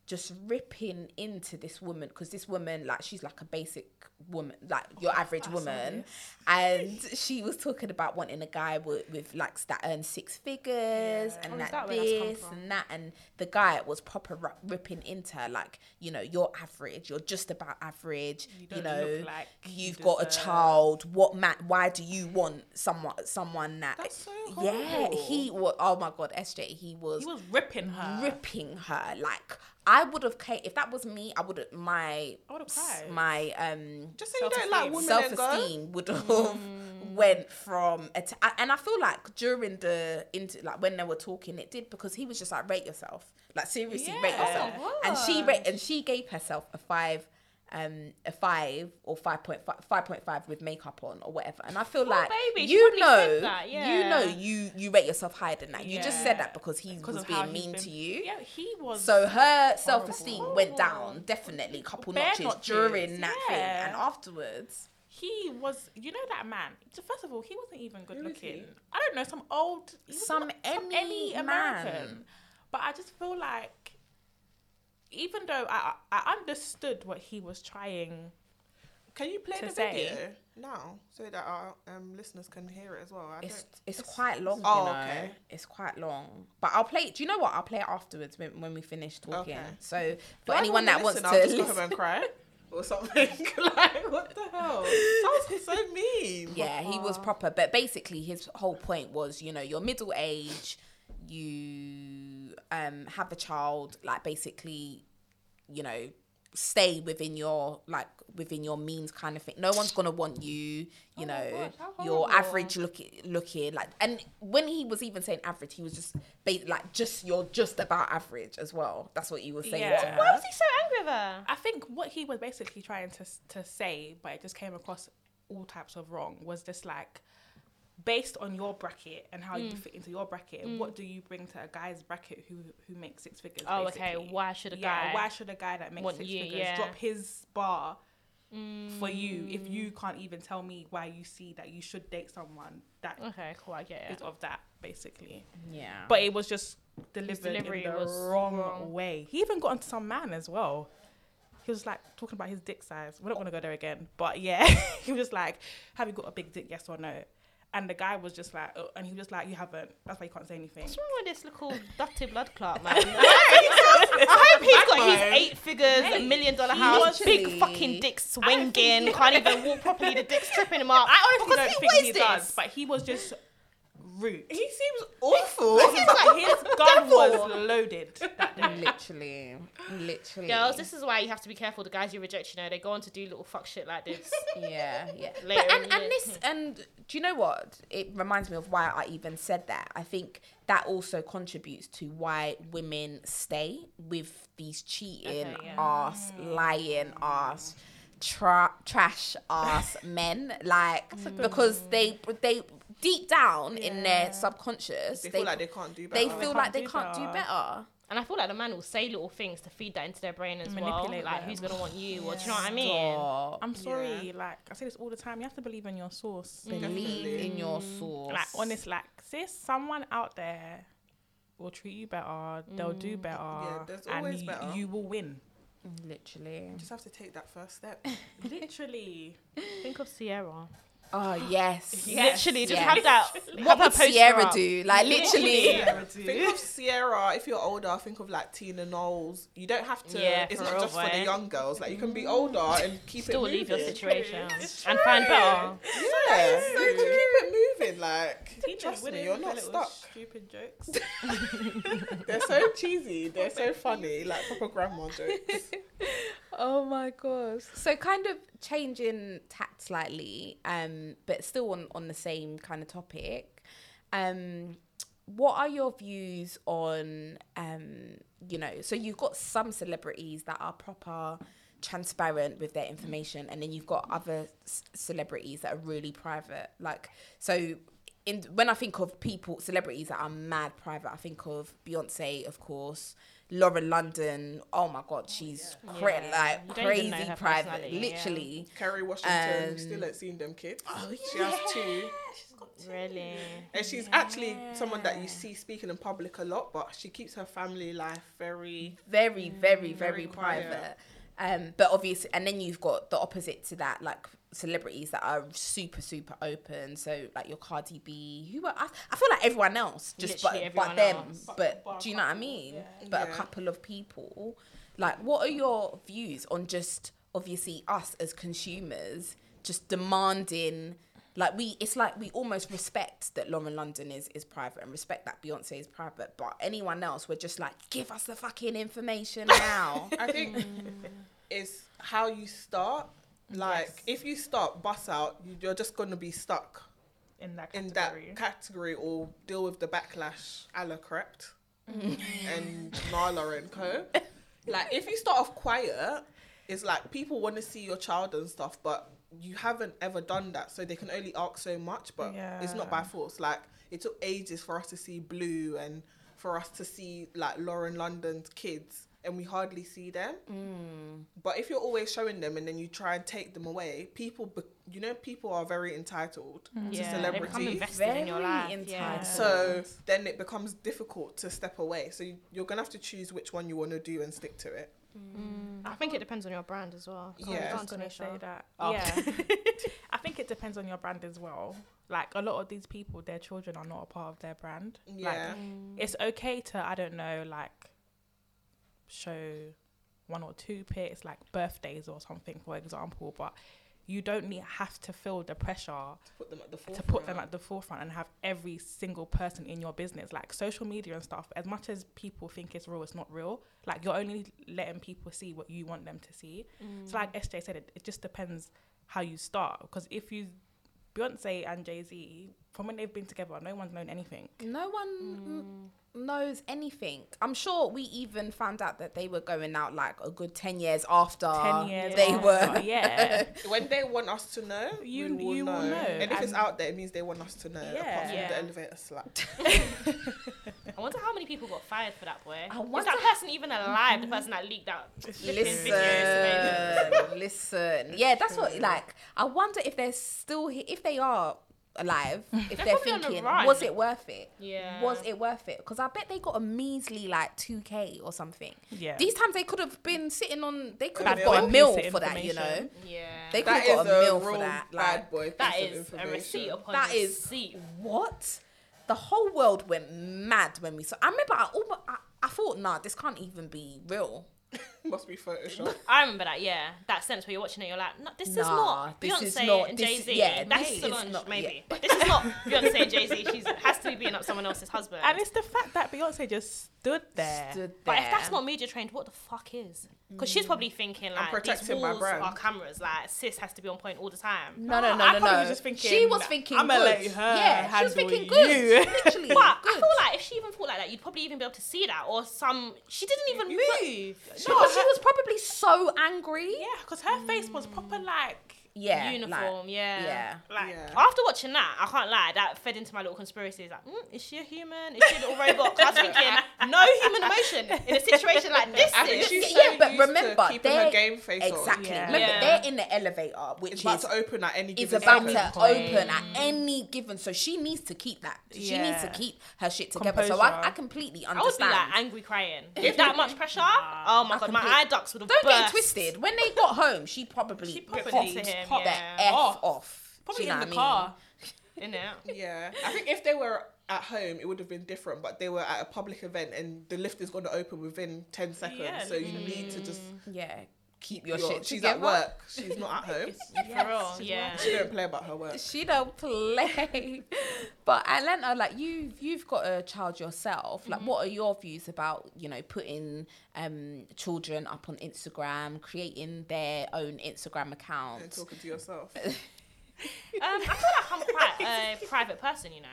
just ripping into this woman because this woman, like, she's like a basic woman, like your average woman, and she was talking about wanting a guy with, with like that earns six figures Yeah. and Oh, that, that where that's come this and that, and the guy was proper ri- ripping into her, like, you know, you're average, you're just about average, You you, know, like you you've got a child. What man? Why do you want someone someone that? That's so yeah, he was. Oh my god, SJ, he was, He was ripping her. ripping her. Like I would have. ca- If that was me, I would have. My I my um Just say you don't like Self-esteem. women self esteem would have went from a t- and I feel like during the into like when they were talking it did because he was just like rate yourself like seriously rate yourself Oh, and she rate and she gave herself a five um a five or 5.5 5.5 with makeup on or whatever and I feel Poor like baby, you know that, you know you you rate yourself higher than that you just said that because he because was being mean been- to you Yeah, he was. so her self esteem went down definitely couple Bare notches, notches, during that thing and afterwards he was. You know that man. so First of all, he wasn't even good Who is he? looking. I don't know some old, Some any man. American. But I just feel like, even though I I understood what he was trying Can you play To the say. video now so that our um, listeners can hear it as well? I It's don't- it's quite long, Oh, you know. okay. It's quite long. But I'll play it. Do you know what? I'll play it afterwards when, when we finish talking. Okay. So for anyone that wants listen? to I'll just go listen, home and cry or something. like what the hell? Sounds so mean. yeah, he was proper. But basically, his whole point was, you know, you're middle age, you um have a child, like basically, you know, stay within your like within your means kind of thing. No one's gonna want you, you Oh know, gosh, how average looking looking like and when he was even saying average, he was just ba- like just you're just about average as well. That's what you were saying Yeah. to her. Why was he so angry with her? I think what he was basically trying to to say, but it just came across all types of wrong, was just like based on your bracket and how Mm. you fit into your bracket. What do you bring to a guy's bracket who who makes six figures? Oh, okay. Why should a yeah, guy? why should a guy that makes want six you, figures yeah. drop his bar for you if Mm. you can't even tell me why you see that you should date someone that Okay, cool. I get is it. of that basically? Yeah. But it was just delivered delivery in the was wrong, wrong. way. He even got onto some man as well. he was like talking about his dick size. We're not gonna go there again, but yeah, he was just like, "Have you got a big dick? Yes or no?" And the guy was just like, oh, and he was just like, "You haven't. That's why you can't say anything." What's wrong with this little dirty blood clot, man? I hope he's got his eight figures, a million dollar house, big fucking dick swinging, can't even walk properly. The dick's tripping him up. I honestly Because don't think he weighs does, but he was just rude. He seems awful. It seems like his gun was loaded that day. literally, literally. Girls, this is why you have to be careful. The guys you reject, you know, they go on to do little fuck shit like this. yeah, yeah. Later But, and, and the- this, and do you know what? It reminds me of why I even said that. I think that also contributes to why women stay with these cheating Okay, yeah. ass, mm. lying ass, tra- trash ass men. Like because they they deep down in their subconscious, They they feel like they can't do better. they feel can't like they do can't do better. better. And I feel like the man will say little things to feed that into their brain as well. Manipulate Like, them. who's gonna want you? Or do you know what I mean? Stop. I'm sorry, like I say this all the time. You have to believe in your source. Mm. Believe Definitely. in your mm. source. Like honest, like sis, someone out there will treat you better. They'll do mm. better. Yeah, there's and always you, better. you will win. literally. You just have to take that first step. Literally. Think of Ciara. Oh yes. Literally, just Yes. have that. What have her would poster Ciara up. do? Like literally. think of Ciara. If you're older, think of like Tina Knowles. You don't have to. Yeah, it's not real, just for the young girls. Like you can be mm. older and keep Still it leave your situation and find better. Yeah, so you can keep it moving. Like Tina, trust with me, you're not little stuck. Stupid jokes. They're so cheesy. They're so funny. Like proper grandma jokes. Oh my gosh. So kind of changing tact slightly, um, but still on, on the same kind of topic. Um, what are your views on um, you know, so you've got some celebrities that are proper transparent with their information and then you've got other c- celebrities that are really private. Like so in when I think of people celebrities that are mad private, I think of Beyonce, of course, Lauren London. Oh my god, she's cra- Yeah. like You don't even know crazy private, personality, yeah. literally. Kerry Washington Um, still ain't seen them kids. Oh, She has two. Really? And she's actually someone that you see speaking in public a lot, but she keeps her family life very very, very, very, Very private. Um, but obviously, and then you've got the opposite to that, like celebrities that are super, super open. So like your Cardi B, who are, I, I feel like everyone else, just but, Literally but everyone them. else. But, But- but do you know what I mean? yeah. But a couple of people. Like, what are your views on just obviously us as consumers just demanding? Like we, it's like we almost respect that Lauren London is is private and respect that Beyonce is private, but anyone else, we're just like, give us the fucking information now. I think mm. it's how you start. Like if you start bust out, you- you're just gonna be stuck In that in category. that category or deal with the backlash. Allah correct mm. and Nala and Co. Like if you start off quiet, it's like people want to see your child and stuff, but you haven't ever done that, so they can only ask so much. But it's not by force. Like it took ages for us to see Blue and for us to see like Lauren London's kids, and we hardly see them. Mm. But if you're always showing them and then you try and take them away, people, be- you know, people are very entitled to mm. Yeah, they become celebrity. invested in your Very life. entitled. Yeah. So then it becomes difficult to step away. So you- you're gonna have to choose which one you want to do and stick to it. Mm. I think it depends on your brand as well. Can't- Yeah. I was can't gonna say that. Oh. Yeah, I think it depends on your brand as well. Like a lot of these people, their children are not a part of their brand. Yeah. Like, it's okay to I don't know like show one or two pics like birthdays or something for example, but you don't need have to feel the pressure Put them at the forefront. to put them at the forefront and have every single person in your business like social media and stuff as much as people think it's real it's not real. Like you're only letting people see what you want them to see. So like sj said it, it just depends how you start because if you beyonce and jay-z from when they've been together no one's known anything. No one n- knows anything. I'm sure we even found out that they were going out like a good 10 years after 10 years they after, were. yeah when they want us to know, You- we will you will know. know. And if it's out there, it means they want us to know. Yeah. Apart from Yeah. the elevator slap. I wonder how many people got fired for that boy. I Is that person even alive? The person that leaked out. Listen, listen. Yeah, that's what, like, I wonder if they're still, he- if they are alive if they're, probably on the thinking, run. was it worth it? Yeah. Was it worth it? Because I bet they got a measly like two k or something. Yeah. These times they could have been sitting on. They could A have got a meal. meal Piece of for that. You know. Yeah. they could have got a a meal for that. bad Like, boy. Piece that of is a information. receipt upon That is- receipt. what? The whole world went mad when we saw. I remember. I, almost, I, I thought, nah, this can't even be real. Must be Photoshop. I remember that, yeah. That sense where you're watching it, you're like, no, this is Nah, not this Beyonce is not- and this Jay is- Z. yeah, That's this is Solange, not- maybe. yeah. But this is not Beyonce and Jay Z. She has to be beating up someone else's husband. And it's the fact that Beyonce just stood there. Stood but if there. that's not media trained, what the fuck is? Because she's probably thinking like these protecting my walls brand. are cameras. Like sis has to be on point all the time. No, no, no, ah, I no, probably no. was just thinking, she was thinking. I'ma good. let her Yeah, she was handle thinking you. good. Literally, But I good. feel like if she even thought like that, you'd probably even be able to see that. Or some, she didn't even move. because she was probably so angry. Yeah, because her face was proper like. Yeah, uniform, like- yeah. yeah. Like Yeah. after watching that, I can't lie, that fed into my little conspiracy. It's like, mm, is she a human? Is she a little robot? 'Cause I was thinking, no human emotion in a situation like this. I think is- she's Yeah, but used remember, to keeping they're- her game face Exactly. Yeah. Remember, Yeah. they're in the elevator, which It's about is to open at any is given about to point. open at any given. So she needs to keep that. She needs to keep her shit together. So I, I completely I would be understand. like angry crying. If that much pressure, oh my I god, my eye ducts would have Don't burst. get twisted. When they got home, she probably She popped probably to him, the f Off. off. Probably in the I mean? car. In it. Yeah, I think if they were at home, it would have been different. But they were at a public event, and the lift is going to open within ten seconds. Yeah, so you need to just Yeah, keep your, your- shit She's together. at work. She's not at home. For real, yeah. She don't play about her work. She don't play. but Atlanta, like you, you've got a child yourself. Like, what are your views about you know putting um children up on Instagram, creating their own Instagram And talking to yourself. Um, I feel like I'm quite a private person, you know.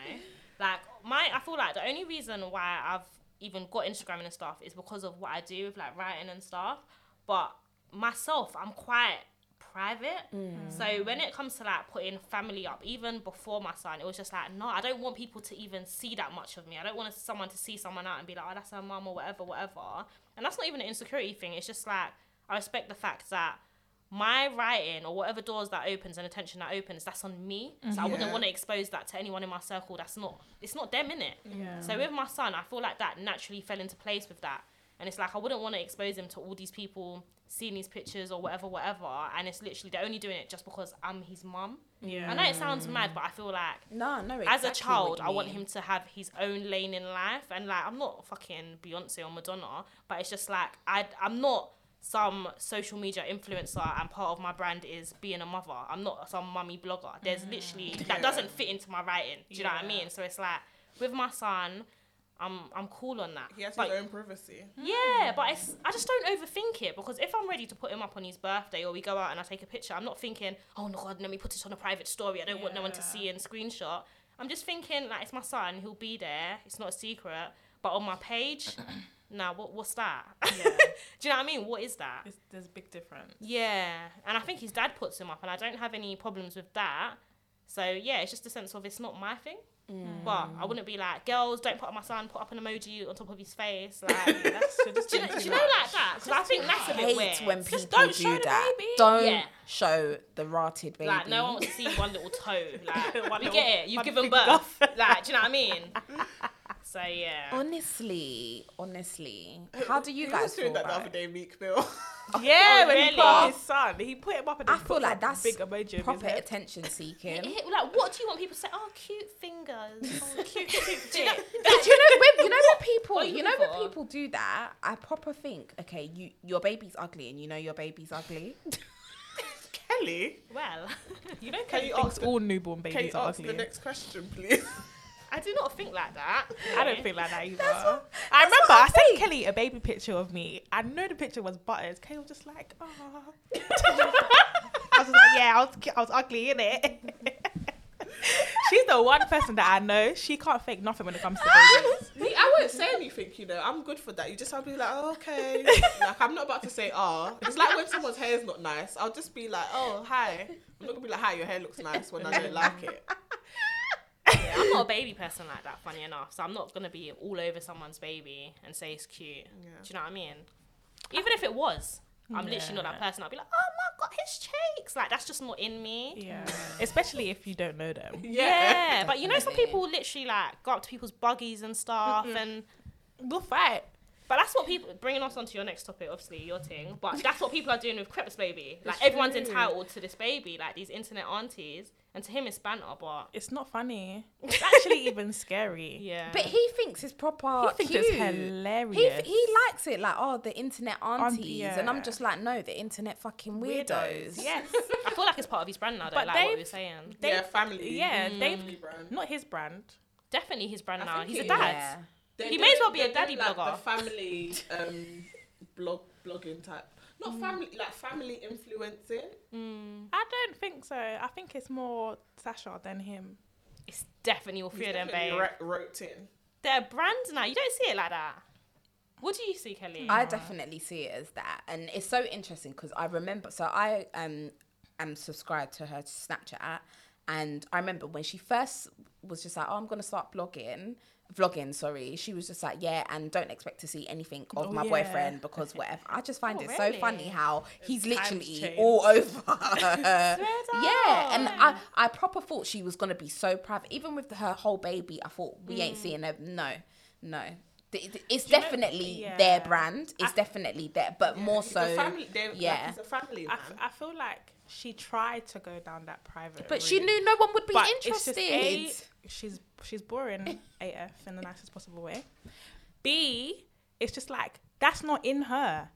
Like my, I feel like the only reason why I've even got Instagram and stuff is because of what I do with like writing and stuff. But myself, I'm quite private. Mm. So when it comes to like putting family up, even before my son, it was just like, no, I don't want people to even see that much of me. I don't want someone to see someone out and be like, oh, that's her mum or whatever, whatever. And that's not even an insecurity thing. It's just like I respect the fact that my writing or whatever doors that opens and attention that opens, that's on me. So I mm-hmm. wouldn't Yeah. want to expose that to anyone in my circle. That's not. It's not them in it. Yeah. So with my son, I feel like that naturally fell into place with that. And it's like I wouldn't want to expose him to all these people seeing these pictures or whatever, whatever. And it's literally they're only doing it just because I'm his mum. Yeah. I know it sounds mad, but I feel like No, no. as a child, I want him to have his own lane in life. And like, I'm not fucking Beyonce or Madonna, but it's just like I, I'm not some social media influencer, and part of my brand is being a mother. I'm not some mummy blogger. There's literally that Yeah. doesn't fit into my writing. Do you know what I mean? So it's like with my son. I'm I'm cool on that. He has But- his own privacy. yeah, hmm. but it's, I just don't overthink it because if I'm ready to put him up on his birthday or we go out and I take a picture, I'm not thinking, oh no god, let me put it on a private story. I don't want no one to Yeah. see and screenshot. I'm just thinking like it's my son, he'll be there. It's not a secret. But on my page, nah, what what's that? Yeah. Do you know what I mean? What is that? It's, there's a big difference. Yeah, and I think his dad puts him up, and I don't have any problems with that. So yeah, it's just a sense of it's not my thing. Mm. But I wouldn't be like, girls, don't put up my son, put up an emoji on top of his face. Like, that's, do, you know, do you know like that? Because I think that's a bit hate weird. when people Just don't do show the that. baby. Don't Yeah. show the rotted baby. Like no one wants to see one little toe. Like One we little- get it. You've one given finger. birth. Like, do you know what I mean? So yeah. Honestly, honestly, how do you he guys was doing feel that the about other it? day, Meek Mill. Oh, yeah, Oh, when really? he put up his son, he put him up and I then feel put like some that's big emoji of his proper head. attention seeking. It- it- like, what do you want people to say? Oh, cute fingers. Oh, cute, cute do you know, dick. do you know when you know when people What are you you know looking when for? people do that i proper think okay you your baby's ugly and you know your baby's ugly Kelly, Well, You know, Can Kelly you thinks ask the- all newborn can babies you are answer ugly. the next question, please? I do not think like that. I don't think like that either. what- I remember I I sent Kelly a baby picture of me. I know the picture was butters. Kelly was just like, oh. I was just like, yeah, I was, I was ugly, innit? She's the one person that I know. She can't fake nothing when it comes to babies. Me, I won't say anything, you know. I'm good for that. You just have to be like, oh, okay. like, I'm not about to say, ah. It's like when someone's hair is not nice. I'll just be like, oh, hi. I'm not going to be like, hi, your hair looks nice when I don't like it. Yeah, I'm not a baby person like that, funny enough. So I'm not gonna be all over someone's baby and say it's cute. Yeah. Do you know what I mean? Even if it was, I'm literally not that person. I'll be like, oh my god, his cheeks. Like that's just not in me. Yeah. Especially if you don't know them. Yeah, but you know, some people literally like go up to people's buggies and stuff, and We'll fight. But that's what people bringing us onto your next topic, obviously your thing. But that's what people are doing with Krept's baby. Like It's everyone's true. entitled to this baby, like these internet aunties, and to him it's banter, but It's not funny. It's actually even scary. yeah. But he thinks it's proper He thinks cute. it's hilarious. he likes it like oh the internet um, aunties and I'm just like no the internet fucking weirdos. Yes. I feel like it's part of his brand now, though, But like what we they've- saying. They- yeah, family. yeah, mm. they've- brand. Not his brand. Definitely his brand I now. think He's a dad. Yeah. They're He may as well be a daddy doing, like, blogger. The family um, blog blogging type, not Mm. family like family influencing. Mm, I don't think so. I think it's more Sasha than him. it's definitely all three He's of them, babe. ro- roped in. They're brands now. You don't see it like that. What do you see, Kelly? I definitely see it as that, and it's so interesting because I remember. So I um am subscribed to her Snapchat, and I remember when she first was just like, "Oh, I'm gonna start blogging." Vlogging, sorry. She was just like, yeah, and don't expect to see anything of Oh, my yeah. boyfriend because whatever. I just find Oh, it really? so funny how he's Times literally all over. yeah, and. I, I proper thought she was gonna be so private. Even with her whole baby, I thought we Mm. ain't seeing her. No, no. Th- th- It's you know- definitely yeah. their brand. It's I- definitely there, but more He's so. a family. They're, yeah. like, he's a family I, man. feel like she tried to go down that private. But she knew no one would be But it's just, interested. She's she's boring AF in the nicest possible way. B, it's just like that's not in her.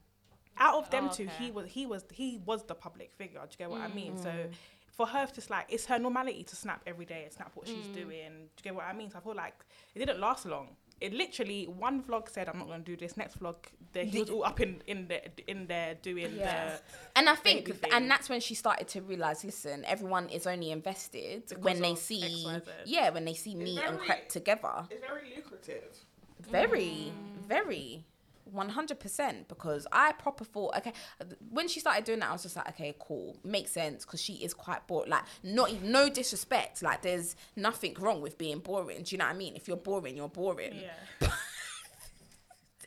Out of them Oh, two, okay. he was he was he was the public figure. Do you get what I mean? So Mm. for her, it's just like it's her normality to snap every day and snap what she's Mm. doing. Do you get what I mean? So I feel like it didn't last long. It literally one vlog said I'm not going to do this. Next vlog, the, he was all up in in there in there doing Yeah. the And I think, baby thing. and that's when she started to realize, listen, everyone is only invested Because when they see, XYZ. yeah, when they see me and very- Krept together. it's very lucrative. Very, mm. very. 100% because I proper thought okay when she started doing that I was just like okay cool makes sense because she is quite bored like not even no disrespect like there's nothing wrong with being boring do you know what I mean if you're boring you're boring yeah.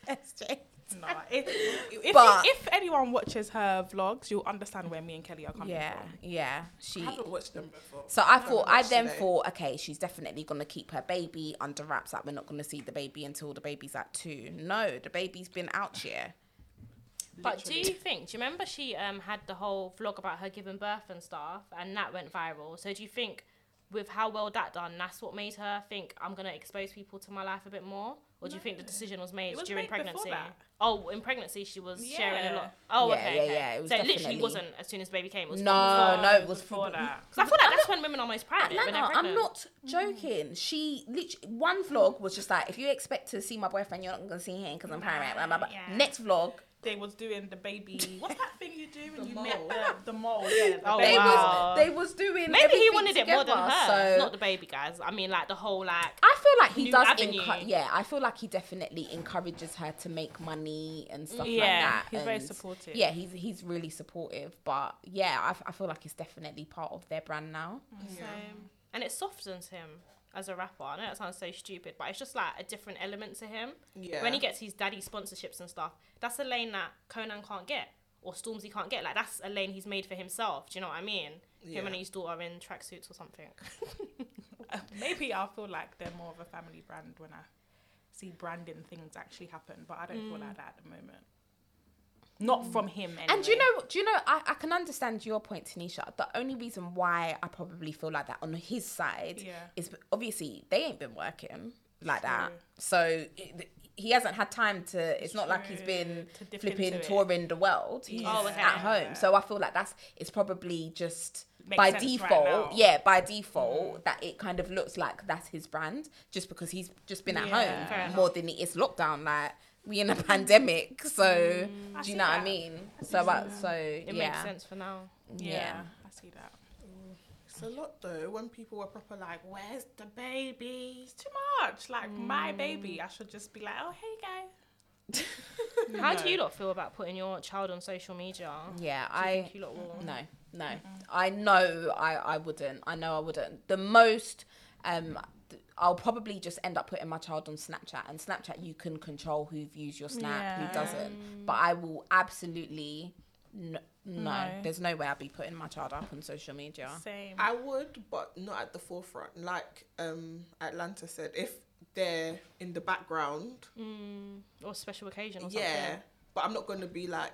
SJ. No, if, if, But- if anyone watches her vlogs, you'll understand where me and Kelly are coming yeah from. yeah yeah. she I haven't watched them before. So I haven't thought, I then today. thought, okay, she's definitely gonna keep her baby under wraps. Like we're not gonna see the baby until the baby's at two. No, the baby's been out here. But do you think? Do you remember she um had the whole vlog about her giving birth and stuff, and that went viral? So do you think, with how well that done, that's what made her think I'm gonna expose people to my life a bit more, or do you think the decision was made It was during made pregnancy? that. Oh, in pregnancy she was sharing a lot. Oh, Yeah, okay, yeah, okay. yeah, it was so it literally definitely- wasn't as soon as baby came. It was No, from no, it was Before from that. Because I feel like that's when women are most private when they're pregnant. I'm not joking. She literally one vlog was just like, if you expect to see my boyfriend, you're not gonna see him because I'm pregnant. Blah, blah, blah. Yeah. Next vlog, They was doing the baby. What's that thing you do when The you mole. met the, the mole? Oh, yeah. the Oh, they wow. was they was doing. Maybe he everything wanted it more than her, So not the baby guys. I mean, like the whole like. I feel like he does. avenue. encour- yeah, I feel like he definitely encourages her to make money and stuff like Yeah, that. he's very supportive. Yeah, he's he's really supportive. But yeah, I, f- I feel like it's definitely part of their brand now. Mm. So, and it softens him as a rapper. I know that sounds so stupid, but it's just like a different element to him. Yeah. When he gets his daddy sponsorships and stuff, that's a lane that Konan can't get or Stormzy can't get. Like that's a lane he's made for himself. Do you know what I mean? Yeah. Him and his daughter in tracksuits or something. Uh, maybe I'll feel like they're more of a family brand when I see branding things actually happen, but I don't feel mm. like that at the moment. Not from him. Anyway. And do you know, do you know, I, I can understand your point, Tanisha. The only reason why I probably feel like that on his side Yeah. is obviously they ain't been working like that. So it, he hasn't had time to. It's not like he's been flipping touring the world. He's Oh, at home. So I feel like that's it's probably just Makes by sense right default. yeah, by default mm-hmm. that it kind of looks like that's his brand just because he's just been at Yeah. Fair home more than it is lockdown. Like we in a pandemic, so I do you know what I that. mean? So, uh, so It yeah, makes sense for now. Yeah, yeah. I see that. It's a lot though. When people were proper like, "Where's the baby?" It's too much. Like my baby, I should just be like, oh hey guys. How do you lot feel about putting your child on social media? Yeah, Do you I think you lot will? no, no. I know I I wouldn't. I know I wouldn't. The most um th- I'll probably just end up putting my child on Snapchat and Snapchat you can control who views your snap, Yeah. who doesn't. But I will absolutely no, no, No. there's no way I'd be putting my child up on social media. Same. I would, but not at the forefront. Like um, Atlanta said, if they're in the background, Mm, or special occasion or yeah. something. But I'm not going to be like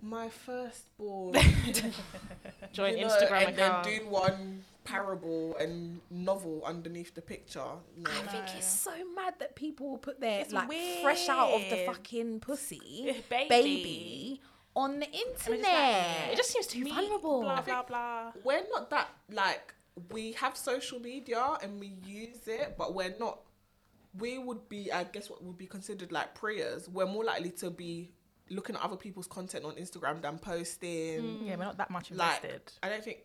my firstborn. Join you know, Instagram and then account. do one parable and novel underneath the picture. No. I think No. it's so mad that people will put their It's like fresh out of the fucking pussy Baby. baby, on the And it's internet. like, It just seems too Me, vulnerable. Blah blah blah. we're not that like we have social media and we use it, but we're not. We would be, I guess, what would be considered like prayers. We're more likely to be looking at other people's content on Instagram than posting. Mm. Yeah, we're not that much Like, invested. I don't think.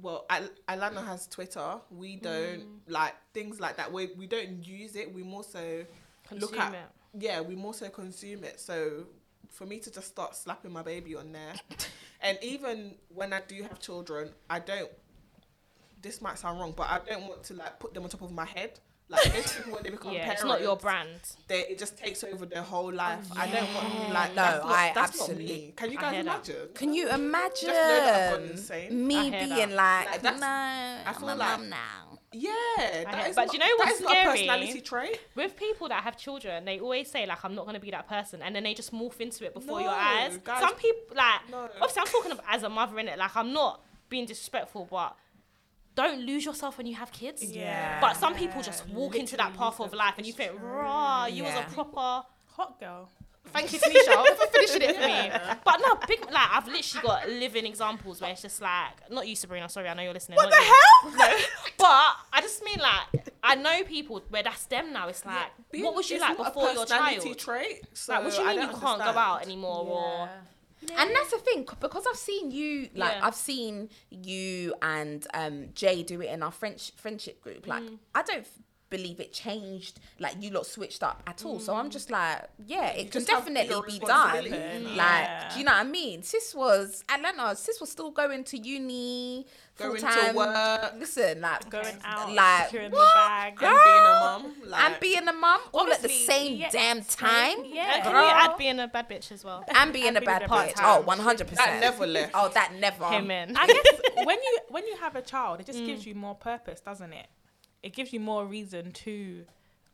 Well, Al- Alana has Twitter. We don't Mm. like things like that. We we don't use it. We more so look at it. yeah, we more so consume it. So for me to just start slapping my baby on there, and even when I do have children, I don't. This might sound wrong, but I don't want to like put them on top of my head. Like basically when they become Yeah, parents, it's not your brand. They, it just takes over their whole life. I don't want like No, that's not, I that's absolutely- not me. Can you guys hear that. imagine? Can you imagine that I've me I hear being that. like, Like, that's- no, I I'm feel like- mum now. Yeah, that is but not, you know what's that is not a scary? personality trait. With people that have children, they always say like, "I'm not gonna be that person," and then they just morph into it before your eyes. guys- Some people like, No. obviously, I'm talking of, as a mother in it. Like, I'm not being disrespectful, but don't lose yourself when you have kids. Yeah. But some people just walk into that path of life, and you think, "Raw, you was a proper." Hot girl. Thank you, Tanisha, for finishing it for me. But no, big like I've literally got living examples where it's just like not you, Sabrina. Sorry, I know you're listening. What the hell? No, but I just mean like I know people where that's them now. It's like Being- what was you like before your child? Trait, so Like, what do you mean you can't go out anymore? Or And that's the thing, because I've seen you, like Yeah. I've seen you and um, Jay do it in our French friendship group. Like Mm. I don't believe it changed, like you lot switched up at all. So I'm mm. just like, yeah, it can definitely be done. responsibility. Like, Yeah. do you know what I mean? Sis was Atlanta. Sis was still going to uni, full Going to time. work. Listen, like Going out, like securing what? the bag. Girl? And being a mum, like, and being a mum all at the same yeah, damn time. yeah. And can Girl. we add being a bad bitch as well? and being And a being bad a bitch. bad Oh, 100 percent. that never left. Oh, that never. Amen. I guess when you when you have a child, it just mm. gives you more purpose, doesn't it? It gives you more reason to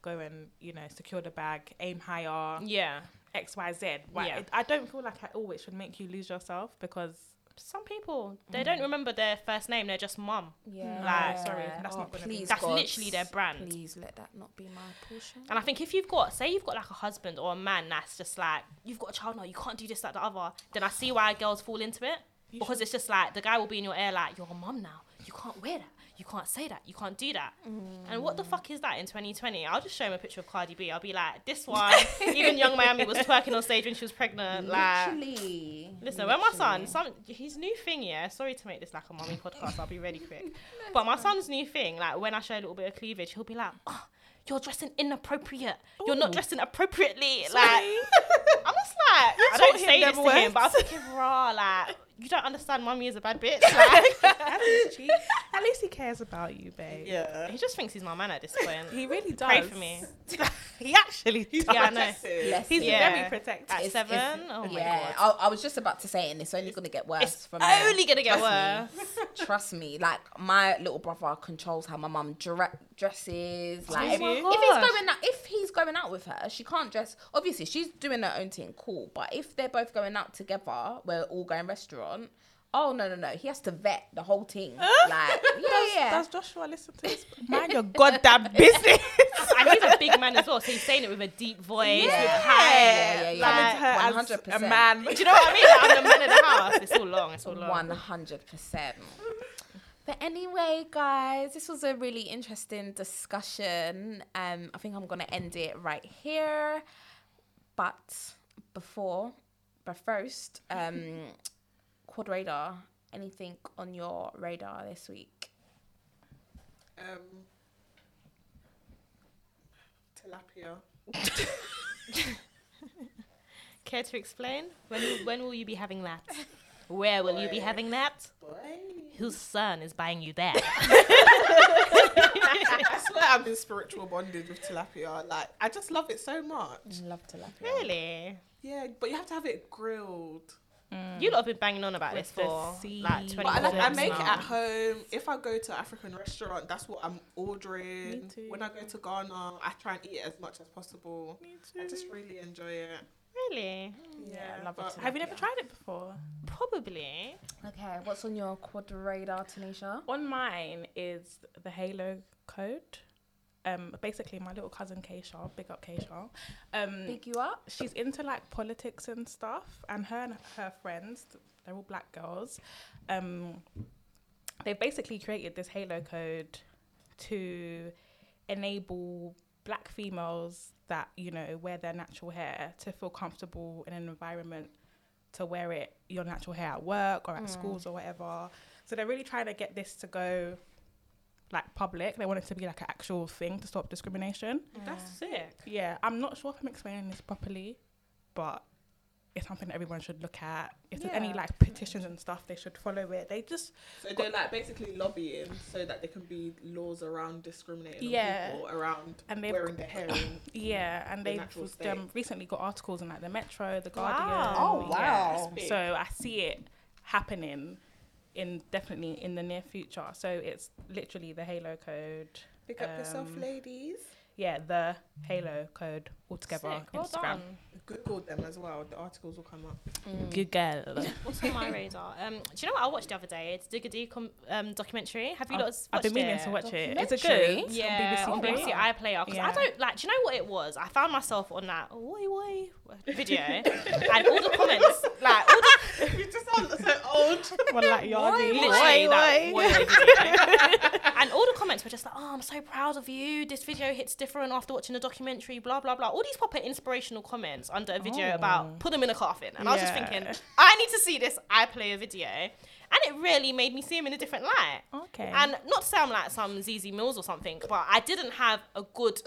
go and you know secure the bag, aim higher, Yeah. X Y Z. Right? Yeah. It- I don't feel like I always should make you lose yourself because Some people they mm. don't remember their first name. They're just mum. Yeah. Like, sorry, that's oh, not gonna be- That's God, literally their brand. Please let that not be my portion. And I think if you've got, say, you've got like a husband or a man that's just like, you've got a child now, you can't do this, that, the other, then I see why girls fall into it. because it's just like the guy will be in your ear like, you're a mum now. You can't wear that. You can't say that. You can't do that. And what the fuck is that in 2020? I'll just show him a picture of Cardi B. I'll be like, this one, even Yung Miami was twerking on stage when she was pregnant. Like, Literally. Listen, when my son, some his new thing, yeah. Sorry to make this like a mommy podcast. I'll be really quick. But my son's new thing, like when I show a little bit of cleavage, he'll be like, "Oh, you're dressing inappropriate. You're not dressing appropriately." Sorry. Like, I'm just like, I don't say this to him, but I'm raw, like, you don't understand, mummy is a bad bitch. Like, At least he cares about you, babe. Yeah. he just thinks he's my man at this point. He really does. Pray for me. he actually does. Yeah, I know. Protective. He's him. Yeah. very protective. At It's- seven, it's- oh my yeah, god, I, I was just about to say it, and it's only going to get worse it's from there. only gonna get Trust worse. me. Trust me. Like my little brother controls how my mum dre- dresses. Oh like Oh if, if he's going out, if he's going out with her, she can't dress. Obviously, she's doing her own thing, cool. But if they're both going out together, we're all going restaurant. Oh no no no! He has to vet the whole thing. like yeah Does, yeah. does Joshua listen to this? Mind your goddamn business. and he's a big man as well, so he's saying it with a deep voice, with Yeah. high. Yeah, yeah, yeah. Like, her 100%. a man. Do you know what I mean? Like, I'm the man of the house. It's all long. It's all long. One hundred percent. But anyway, guys, this was a really interesting discussion. Um, I think I'm gonna end it right here. But before, but first, um, Quad Radar. Anything on your radar this week? Um, tilapia. Care to explain? When when will you be having that? Where will you be having that? Boy. Whose son is buying you that? I swear I'm in spiritual bondage with tilapia. Like I just love it so much. Love to laugh. really? Yeah, but you have to have it grilled. Mm. You lot have been banging on about With this for like twenty But I, like, I minutes make it at home. If I go to an African restaurant, that's what I'm ordering. Me too. When I go to Ghana, I try and eat it as much as possible. Me I just really enjoy it. Really? Yeah, I love it. Have you never tried it before? Probably. Okay, what's on your quad radar, Tanisha? On mine is the Halo code. Um, basically, my little cousin Keisha, big up Keisha. Um, Big you up? she's into like politics and stuff, and her and her friends, they're all black girls. Um, they basically created this Halo code to enable black females that you know wear their natural hair to feel comfortable in an environment to wear it your natural hair at work or at mm. schools or whatever. So they're really trying to get this to go like public. They want it to be like an actual thing to stop discrimination. That's sick. Yeah, I'm not sure if I'm explaining this properly, but it's something that everyone should look at. If there's any like petitions and stuff, they should follow it. They just So they're like basically lobbying so that there can be laws around discriminating Yeah. people around And they've- wearing their hair. in- yeah, and The they've um, recently got articles in like the Metro, the Wow. Guardian. Oh, wow. yeah. So I see it happening in definitely in the near future. So it's literally the Halo code. Pick up yourself, Um, ladies. Yeah, the Halo code altogether. Sick. Well Instagram. done. Google them as well. The articles will come up. Google. What's on my radar? Um, do you know what I watched the other day? It's Digga D com- um, documentary. Have you lot I've been watched meaning it? to watch it. it. Is it good? Yeah, on on BBC BBC Three? iPlayer. Because I Yeah. don't like. Do you know what it was? I found myself on that oi oi video, and all the comments, like all the you just sound so old. Well, like Yardi. literally that oi, oi video, and all the comments were just like, "Oh, I'm so proud of you. This video hits different after watching the documentary." Blah blah blah. All these proper inspirational comments under a video Oh. about put them in a coffin, and I was just thinking, I need to see this iPlayer video, and it really made me see him in a different light. Okay. And not to I'm like some Zeze Millz or something, but I didn't have a good,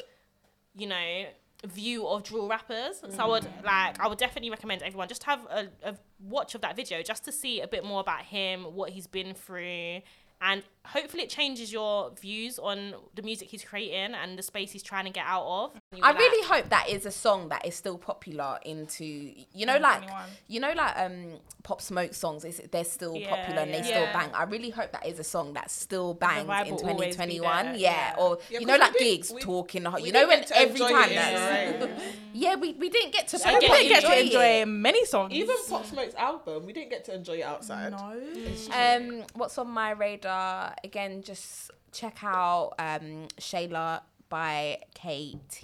you know, view of drill rappers. So I would mm. like, I would definitely recommend everyone just have a, a watch of that video just to see a bit more about him, what he's been through, and hopefully it changes your views on the music he's creating and the space he's trying to get out of. I really hope that is a song that is still popular into you know like you know like um pop smoke songs is they're still Yeah, popular and they still Yeah. bang. I really hope that is a song that still bangs vibe in will always be 2021. Yeah, yeah. or Yeah, you 'cause know like didn't- gigs we- talking we you know when every time it, that's right? yeah we, we didn't get to I I get didn't get to enjoy enjoy it. many songs. Even Pop Smoke's album, we didn't get to enjoy it outside. no. Um, what's on my radar? Again, just check out um, Chelure by KT.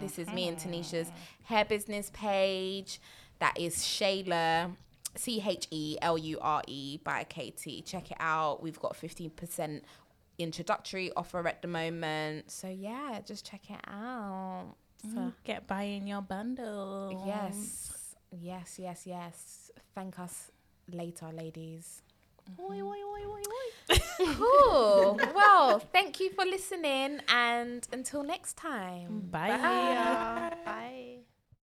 This is me and Tanisha's hair business page. That is Chelure, C H E L U R E by KT. Check it out. We've got 15% introductory offer at the moment. So, yeah, just check it out. So, Get buying your bundle. yes, yes, yes, yes. Thank us later, ladies. Oi, oi, oi, oi, oi. Cool. well, thank you for listening, and until next time. Bye. Bye.